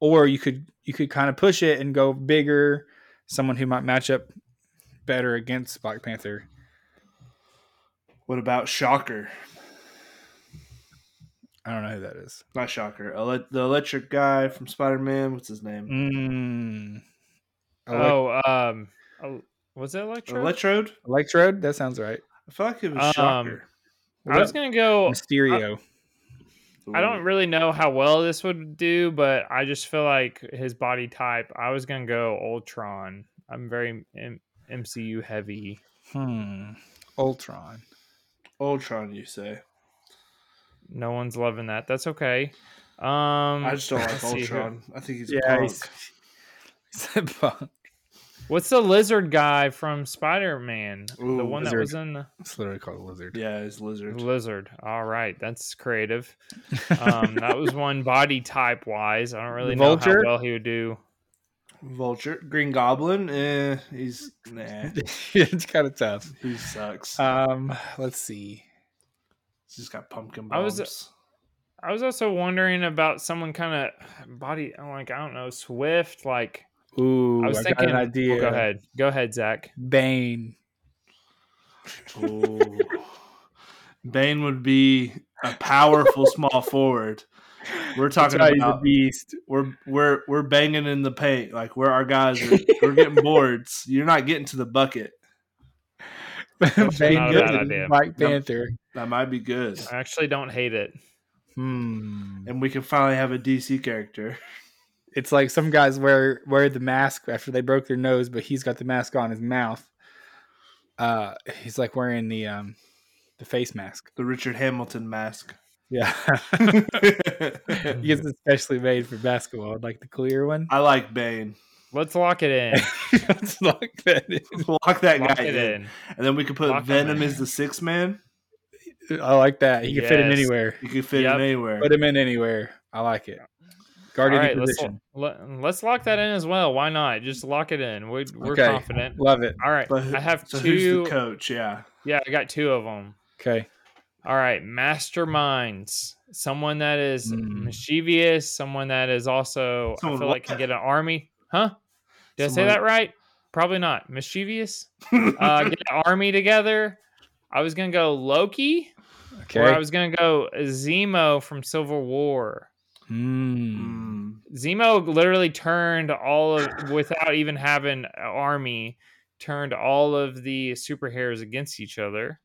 or you could you could kind of push it and go bigger, someone who might match up better against Black Panther. what about Shocker? I don't know who that is. Not Shocker. Ele- the electric guy from Spider Man. What's his name? Mm. Elec- Oh, um, oh, was it Electro? Electrode. Electrode. That sounds right. I feel like it was Um, Shocker. What I was gonna go. Mysterio. I don't really know how well this would do, but I just feel like his body type. I was gonna go Ultron. I'm very M- MCU heavy. hmm. Ultron. Ultron. You say? No one's loving that. That's okay. Um, I just don't like let's see who- Ultron. I think he's a Yeah, punk. he's, he's a punk. What's the lizard guy from Spider Man? The Ooh, one that Lizard. was in the It's literally called a lizard. Yeah, it's lizard. lizard. All right, that's creative. Um, that was one body type wise. I don't really know how well he would do. Vulture. Green Goblin. Eh, he's nah. it's kind of tough. he sucks. Um, let's see. he's just got pumpkin I bombs. was- I was also wondering about someone kind of body, like I don't know, Swift. Like Ooh, I was I thinking. got an idea. well, go ahead, go ahead, Zach. Bane. Ooh. Bane would be a powerful small forward. We're talking That's right, he's a about beast. we're we're we're banging in the paint like where our guys are. we're getting boards. You're not getting to the bucket. Bane not a bad good. idea. Black Yep. Panther. That might be good. I actually don't hate it. Hmm. And we can finally have a DC character. It's like some guys wear wear the mask after they broke their nose, but he's got the mask on his mouth. Uh, he's like wearing the um the face mask. The Richard Hamilton mask. Yeah, it's especially made for basketball, I'd like the clear one. I like Bane. Let's lock it in. it's like that. Lock that lock guy it in. in. And then we could put Lock Venom in. as the sixth man. I like that. He can fit him anywhere. You could fit Yep. him anywhere. Put him in anywhere. I like it. Guard All any right, let's position. let, let's lock that in as well. Why not? Just lock it in. We, we're Okay. confident. Love it. All right, But I have so two. who's the coach? Yeah. Yeah, I got two of them. Okay. All right, masterminds. Someone that is Hmm. mischievous. Someone that is also I feel like can get an army. Huh? Did I say that right? Probably not. Mischievous. Uh, get an army together. I was gonna go Loki, Okay. or I was gonna go Zemo from Civil War. Mm. Mm. Zemo literally turned all of without even having an army, turned all of the superheroes against each other.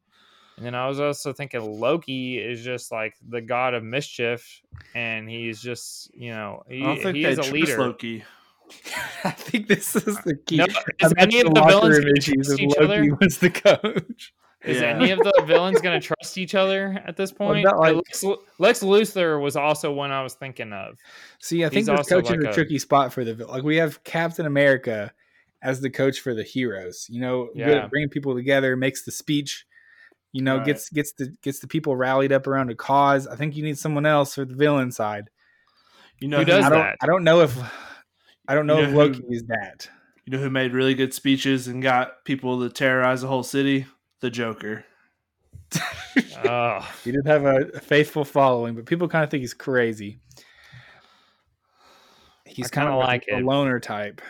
And then I was also thinking Loki is just like the god of mischief, and he's just you know he, I think he is a leader. Loki. I think this is the key. No, I is any of the the villains gonna issues trust each Loki other? was the coach. Is Yeah. any of the villains going to trust each other at this point? not like- Lex, Lex Luthor was also one I was thinking of. See, I think He's we're also coaching like a a- tricky spot for the like. We have Captain America as the coach for the heroes. You know, good Yeah. at bringing people together, makes the speech. You know, Right. gets gets the gets the people rallied up around a cause. I think you need someone else for the villain side. You know Who does I don't. that? I don't know if I don't know You if Loki who- is that. You know who made really good speeches and got people to terrorize the whole city? The Joker. Oh, He did have a, a faithful following, but people kind of think he's crazy. He's I kind kinda of like a it. loner type.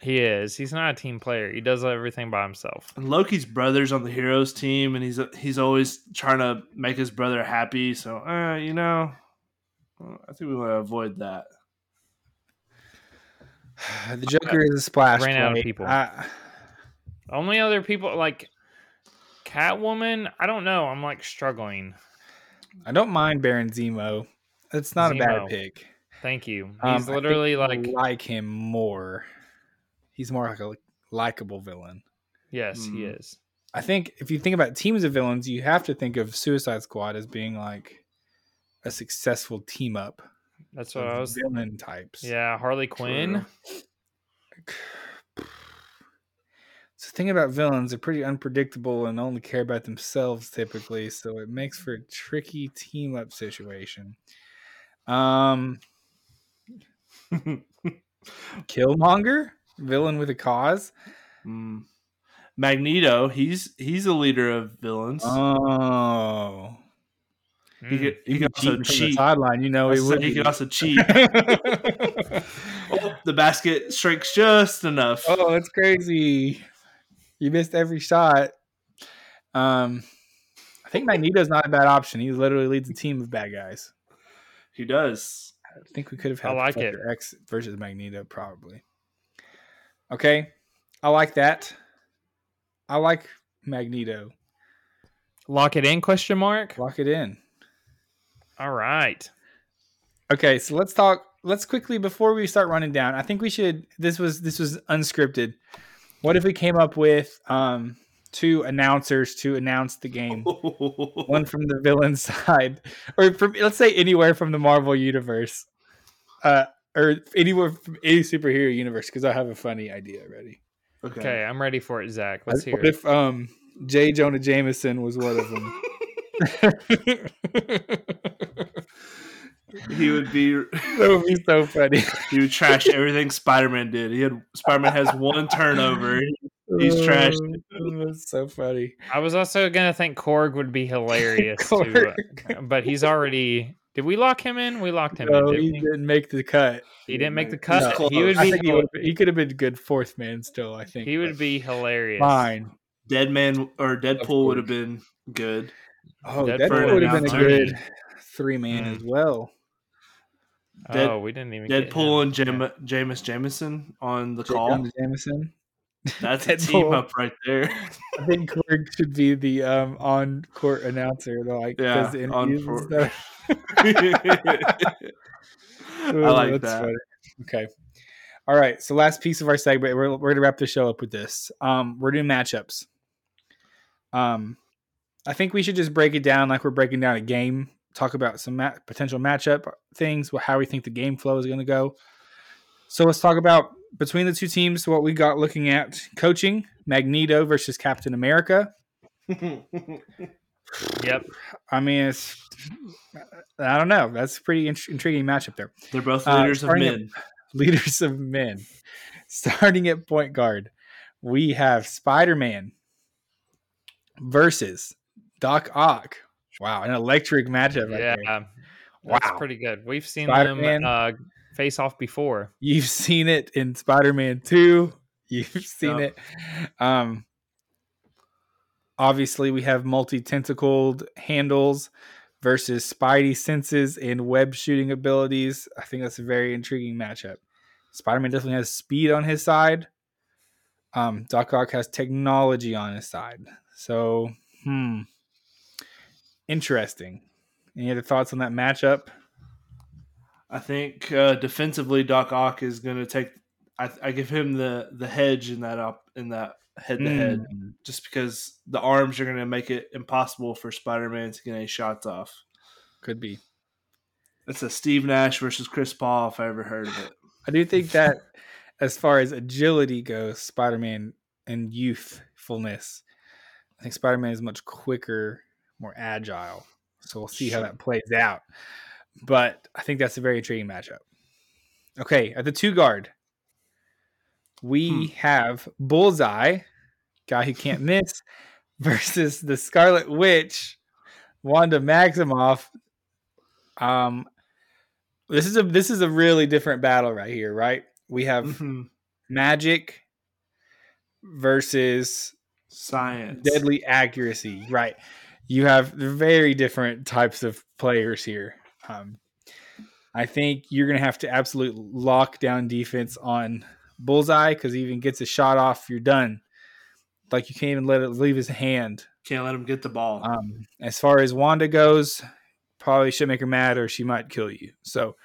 He is. He's not a team player. He does everything by himself. And Loki's brother's on the heroes team, and he's he's always trying to make his brother happy. So, uh, you know, I think we want to avoid that. The Joker is a splash. Ran out of people. I- Only other people like Catwoman. I don't know. I'm like struggling. I don't mind Baron Zemo. It's not a bad pick. Thank you. Um, I He's think literally I like like him more. He's more like a likable villain. yes, he Mm. is. I think if you think about teams of villains, you have to think of Suicide Squad as being like a successful team up That's what I was. villain types. Yeah, Harley Quinn. So the thing about villains, they're pretty unpredictable and only care about themselves typically, so it makes for a tricky team up situation. Um Killmonger, villain with a cause. Mm. Magneto, he's he's a leader of villains. Oh, he could he he could can also cheat from the sideline. You know, he would. he be. could also cheat. Oh, the basket shrinks just enough. oh, that's crazy! You missed every shot. Um, I think Magneto's not a bad option. He literally leads a team of bad guys. He does. I think we could have had I had like it. Professor X versus Magneto probably. Okay, I like that. I like Magneto. Lock it in? Question mark. Lock it in. All right. Okay, so let's talk. Let's quickly before we start running down. I think we should. This was this was unscripted. What if we came up with um two announcers to announce the game? One from the villain side, or from let's say anywhere from the Marvel universe, uh, or anywhere from any superhero universe. Because I have a funny idea already. okay. Okay, I'm ready for it, Zach. Let's hear what it. if um J. Jonah Jameson was one of them? He would be that would be so funny. he would trash everything Spider Man did. He had Spider Man has one turnover. He's trashed. Oh, That's so funny. I was also gonna think Korg would be hilarious too, but he's already. Did we lock him in? We locked him No, in. he Didn't we? didn't make the cut. He didn't make the cut. close. He would be. he, would, he could have been good fourth man still. I think He would be hilarious. fine. Dead Man or Deadpool course. would have been good. Oh, Deadpool that would have been a good three man Mm. as well. Dead- oh, we didn't even. get Deadpool him. and Jam- Jameis Jameson on the J. call. Jameson. That's a team up right there. I think Korg should be the um, on court announcer. though, Like Yeah, on court. I like that. funny. Okay. All right. So last piece of our segment, we're, we're gonna wrap the show up with this. Um, we're doing matchups. Um, I think we should just break it down like we're breaking down a game. Talk about some ma- potential matchup things, how we think the game flow is going to go. So let's talk about between the two teams what we got looking at coaching Magneto versus Captain America. Yep. I mean, it's I don't know. That's a pretty int- intriguing matchup there. They're both Uh, leaders of starting men. leaders of men. Starting at point guard, we have Spider Man versus Doc Ock. Wow, an electric matchup right yeah. there. That's Wow. pretty good. We've seen Spider-Man. them uh, face off before. You've seen it in Spider Man 2. You've seen it. Um, obviously, we have multi tentacled handles versus Spidey senses and web shooting abilities. I think that's a very intriguing matchup. Spider Man definitely has speed on his side. Um, Doc Ock has technology on his side. So, hmm, interesting. Any other thoughts on that matchup? I think uh, defensively, Doc Ock is going to take. I, I give him the the hedge in that up in that head to head, just because the arms are going to make it impossible for Spider Man to get any shots off. could be. It's a Steve Nash versus Chris Paul if I ever heard of it. I do think that as far as agility goes, Spider Man and youthfulness, I think Spider Man is much quicker, more agile. So we'll see how that plays out. But I think that's a very intriguing matchup. Okay, at the two guard, we have Bullseye, guy who can't miss, versus the Scarlet Witch, Wanda Maximoff. Um, this is a this is a really different battle right here, right? We have Mhm. magic versus Science. deadly accuracy, right? You have very different types of players here. Um, I think you're going to have to absolute lock down defense on Bullseye because he even gets a shot off, you're done. Like you can't even let it leave his hand. Can't let him get the ball. Um, as far as Wanda goes, probably should make her mad or she might kill you. So,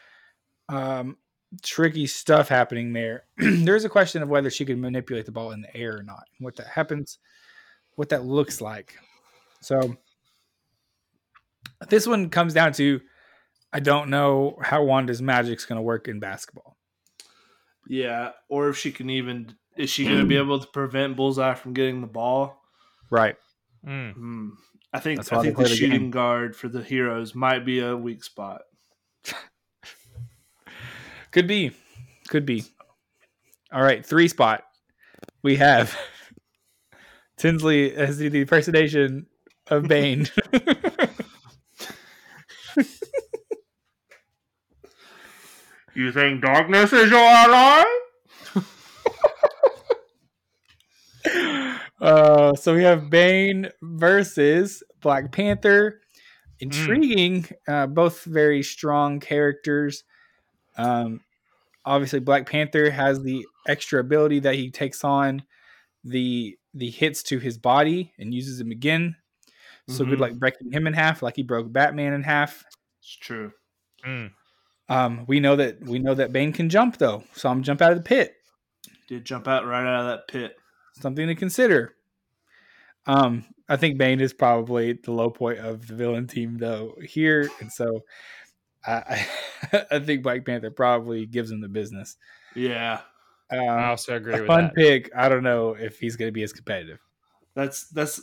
um, tricky stuff happening there. There's a question of whether she can manipulate the ball in the air or not. What that happens, what that looks like. So, this one comes down to I don't know how Wanda's magic's going to work in basketball. yeah, or if she can even is she going to be able to prevent Bullseye from getting the ball? Right. Mm. Hmm. I think I think the the shooting game. guard for the heroes might be a weak spot. Could be. Could be. All right, three spot. We have Tinsley as the impersonation of Bane. You think darkness is your ally? uh, so we have Bane versus Black Panther. Intriguing. Uh, both very strong characters. Um, obviously, Black Panther has the extra ability that he takes on the the hits to his body and uses them again. So good, Mhm. like breaking him in half, like he broke Batman in half. It's true. Mm. Um, we know that we know that Bane can jump though, so I'm jump out of the pit. Did jump out right out of that pit. Something to consider. Um, I think Bane is probably the low point of the villain team though here, and so I I, I think Black Panther probably gives him the business. Yeah, I Um, also agree a with fun that. pick. I don't know if he's going to be as competitive. that's that's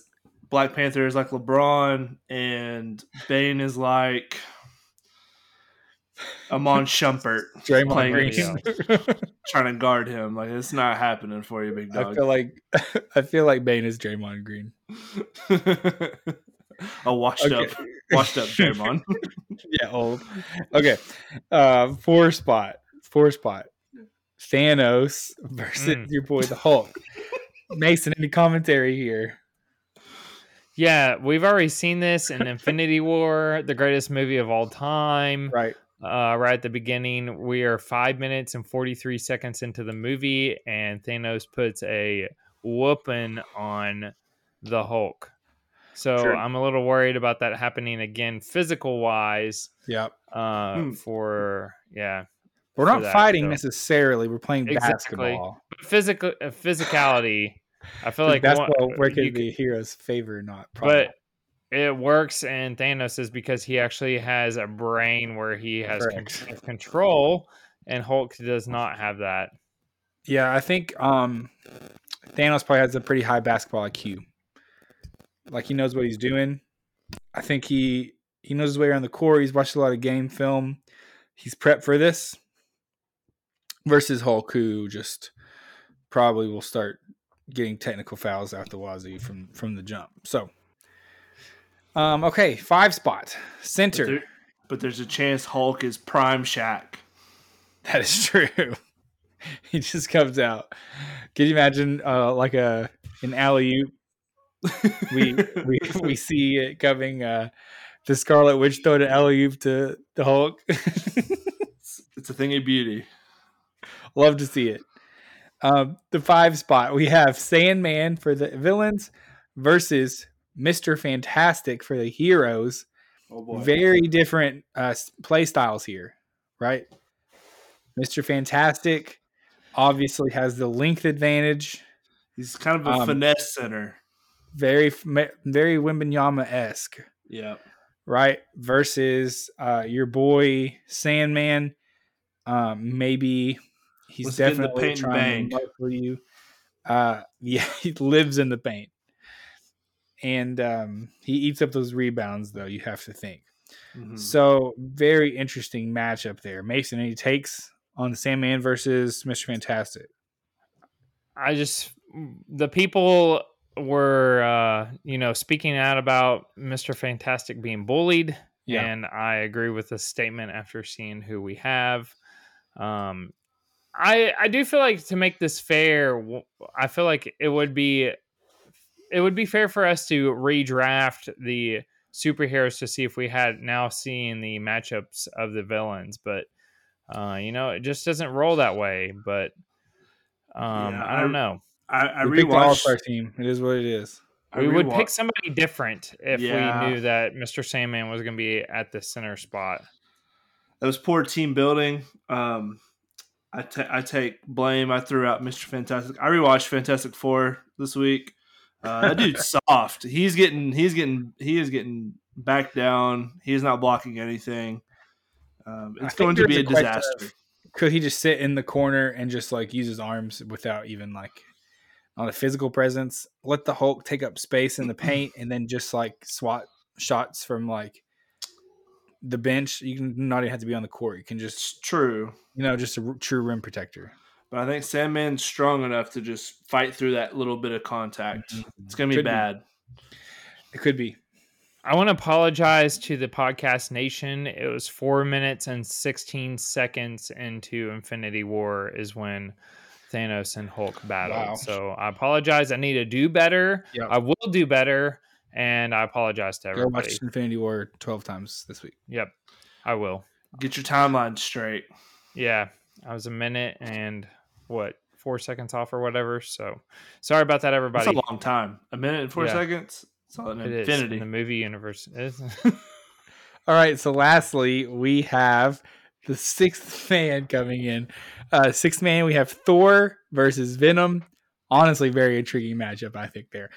Black Panther is like LeBron, and Bane is like Iman Shumpert Draymond playing Green. trying to guard him. Like it's not happening for you, big dog. I feel like I feel like Bane is Draymond Green. a washed Okay. up, washed up Draymond. yeah, old. Okay. Uh four spot. Four spot. Thanos versus Mm. your boy the Hulk. Mason, any commentary here? Yeah, we've already seen this in Infinity War, the greatest movie of all time. Right. Uh, right at the beginning, we are five minutes and 43 seconds into the movie, and Thanos puts a whooping on the Hulk. So Sure. I'm a little worried about that happening again, physical wise. Yep. Uh, Hmm. For yeah, We're For not that, fighting so- necessarily. We're playing Exactly. basketball. physical uh, physicality. I feel like one- basketball work you in could- the hero's favor not? Probably. It works in Thanos is because he actually has a brain where he has con- control, and Hulk does not have that. Yeah, I think um Thanos probably has a pretty high basketball IQ. Like he knows what he's doing. I think he he knows his way around the court. He's watched a lot of game film. He's prepped for this. Versus Hulk, who just probably will start getting technical fouls out the wazoo from from the jump. So, um, okay, five spot But, center. there- but there's a chance Hulk is prime Shaq. That is true. he just comes out. Can you imagine uh, like a an alley oop? We we we see it coming. Uh, the Scarlet Witch throw an alley oop to the Hulk. It's, it's a thing of beauty. Love to see it. Um, the five spot we have Sandman for the villains versus Mister Fantastic for the heroes. Oh boy. Very different uh, play styles here, right? Mister Fantastic obviously has the length advantage. He's kind of a Um, finesse center. Very, very Wembanyama esque, Yeah. right? Versus uh, your boy Sandman. Um, maybe he's Wants to get the definitely trying to muffle you. Uh, yeah, he lives in the paint, and um, he eats up those rebounds. Though you have to think. Mhm. So very interesting matchup there. Mason, any takes on the Sandman versus Mr. Fantastic? I just the people were uh you know speaking out about Mr. Fantastic being bullied Yeah. and I agree with the statement after seeing who we have. Um I I do feel like to make this fair I feel like it would be it would be fair for us to redraft the superheroes to see if we had now seen the matchups of the villains but uh you know it just doesn't roll that way but um Yeah, I don't I- know I, I we picked the All rewatched. Star team. It is what it is. I we would pick somebody different if Yeah. we knew that Mr. Sandman was going to be at the center spot. That was poor team building. Um, I ta- I take blame. I threw out Mr. Fantastic. I rewatched Fantastic Four this week. Uh, that dude's soft. He's getting he's getting he is getting back down. He is not blocking anything. Um, it's going to be a a disaster. of- Could he just sit in the corner and just like use his arms without even like on a physical presence? Let the Hulk take up space in the paint and then just like swat shots from like the bench. You can not even have to be on the court. You can just It's true, you know just a r- true rim protector. But I think Sandman's strong enough to just fight through that little bit of contact. Mm-hmm. It's going to be Could be. bad. It could be. I want to apologize to the podcast nation. It was four minutes and 16 seconds into Infinity War is when Thanos and Hulk battled. Wow. So I apologize. I need to do better. Yep. I will do better. And I apologize to Go everybody. watch Infinity War twelve times this week. Yep. I will. Get your timeline straight. Yeah. I was a minute and what, four seconds off or whatever. So sorry about that, everybody. That's a long time. A minute and four Yeah. seconds. It's all an It is infinity. in the movie universe. It is. All right. So lastly, we have the sixth man coming in. Uh, sixth man, we have Thor versus Venom. Honestly, very intriguing matchup. I think there.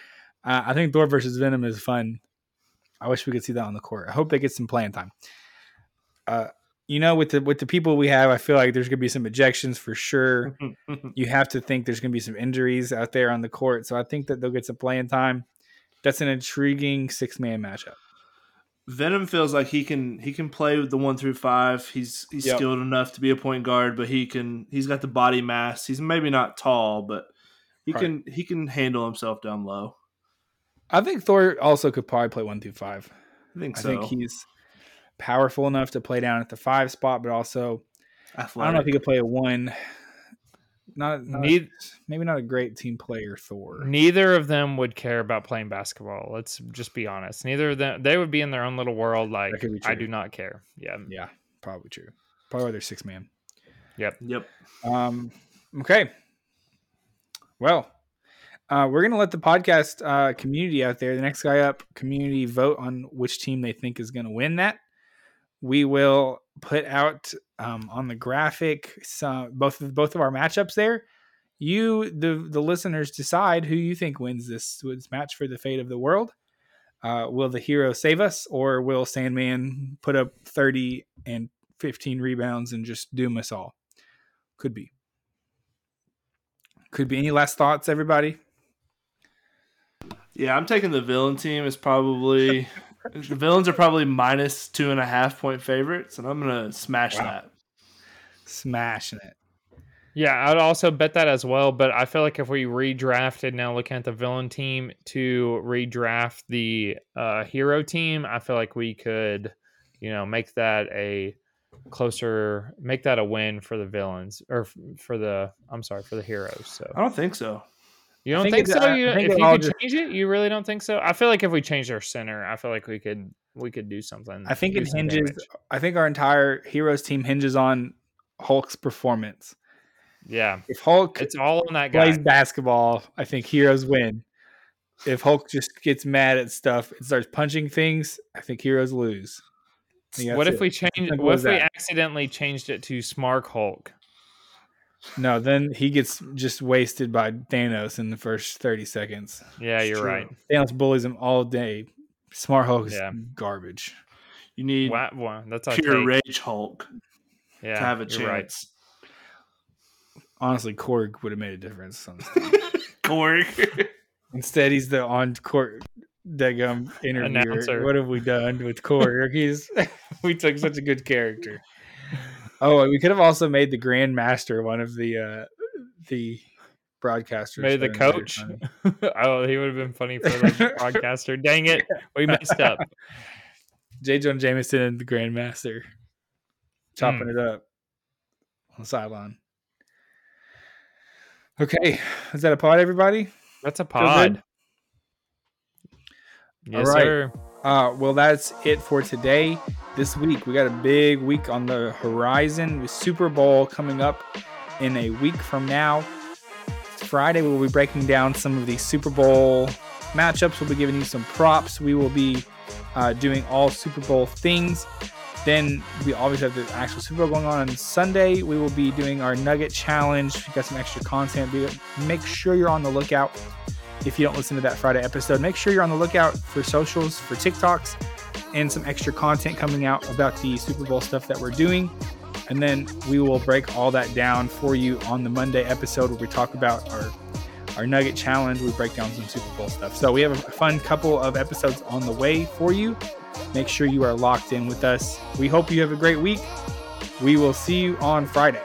Uh, I think Thor versus Venom is fun. I wish we could see that on the court. I hope they get some playing time. Uh, you know, with the with the people we have, I feel like there's gonna be some ejections for sure. you have to think there's gonna be some injuries out there on the court. So I think that they'll get some playing time. That's an intriguing six man matchup. Venom feels like he can he can play with the one through five. He's he's Yep. skilled enough to be a point guard, but he can he's got the body mass. He's maybe not tall, but he Right. can he can handle himself down low. I think Thor also could probably play one through five. I think so. I think he's powerful enough to play down at the five spot, but also I don't know if he could play a one. Not, not Neith- maybe not a great team player, Thor. Neither of them would care about playing basketball. Let's just be honest. Neither of them. They would be in their own little world. Like I do not care. Yeah. Yeah, probably true. Probably their six man. Yep. Yep. Um, okay. Well, uh, we're gonna let the podcast uh, community out there, the next guy up community, vote on which team they think is gonna win that. We will put out um, on the graphic some both of both of our matchups there. You, the the listeners, decide who you think wins this, this match for the fate of the world. Uh, will the hero save us, or will Sandman put up thirty and fifteen rebounds and just doom us all? Could be. Could be. Any last thoughts, everybody? Yeah, I'm taking the villain team. Is probably the villains are probably minus two and a half point favorites, and I'm gonna smash Wow. that. Smashing it. Yeah, I'd also bet that as well. But I feel like if we redrafted now, looking at the villain team to redraft the uh, hero team, I feel like we could, you know, make that a closer, make that a win for the villains or f- for the I'm sorry for the heroes. So I don't think so. You don't think think, so? I- You, I think if you could just- change it, you really don't think so? I feel like if we changed our center, I feel like we could we could do something. I think it hinges. damage. I think our entire heroes team hinges on Hulk's performance. Yeah, If Hulk it's all on that guy. plays basketball, I think heroes win. If Hulk just gets mad at stuff and starts punching things, I think heroes lose. What if it. we change? Simple What if we that. accidentally changed it to Smart Hulk? No, then he gets just wasted by Thanos in the first 30 seconds. Yeah, It's you're true. right. Thanos bullies him all day. Smart Hulk is Yeah. garbage. You need Wow, wow, that's our pure take. rage Hulk Yeah, to have a you're right. chance. Honestly, Korg would have made a difference. on this team. Corey. Instead, he's the on court Degum interviewer. Announcer. What have we done with Korg? He's we took such a good character. Oh, we could have also made the grandmaster one of the uh the broadcasters. Maybe the That would have coach. oh, he would have been funny for the broadcaster. Dang it, we messed up. J. Jonah Jameson and the grandmaster chopping Hmm. it up on the sideline. Okay, is that a pod, everybody? That's a pod. Yes, right. sir. Uh, well, that's it for today. This week, we got a big week on the horizon with Super Bowl coming up in a week from now. Friday, we'll be breaking down some of the Super Bowl matchups. We'll be giving you some props. We will be uh, doing all Super Bowl things. Then we obviously have the actual Super Bowl going on on Sunday. We will be doing our Nugget Challenge. We got some extra content. Make sure you're on the lookout if you don't listen to that Friday episode, make sure you're on the lookout for socials, for TikToks, and some extra content coming out about the Super Bowl stuff that we're doing. And then we will break all that down for you on the Monday episode where we talk about our our Nugget Challenge. We break down some Super Bowl stuff. So we have a fun couple of episodes on the way for you. Make sure you are locked in with us. We hope you have a great week. We will see you on Friday.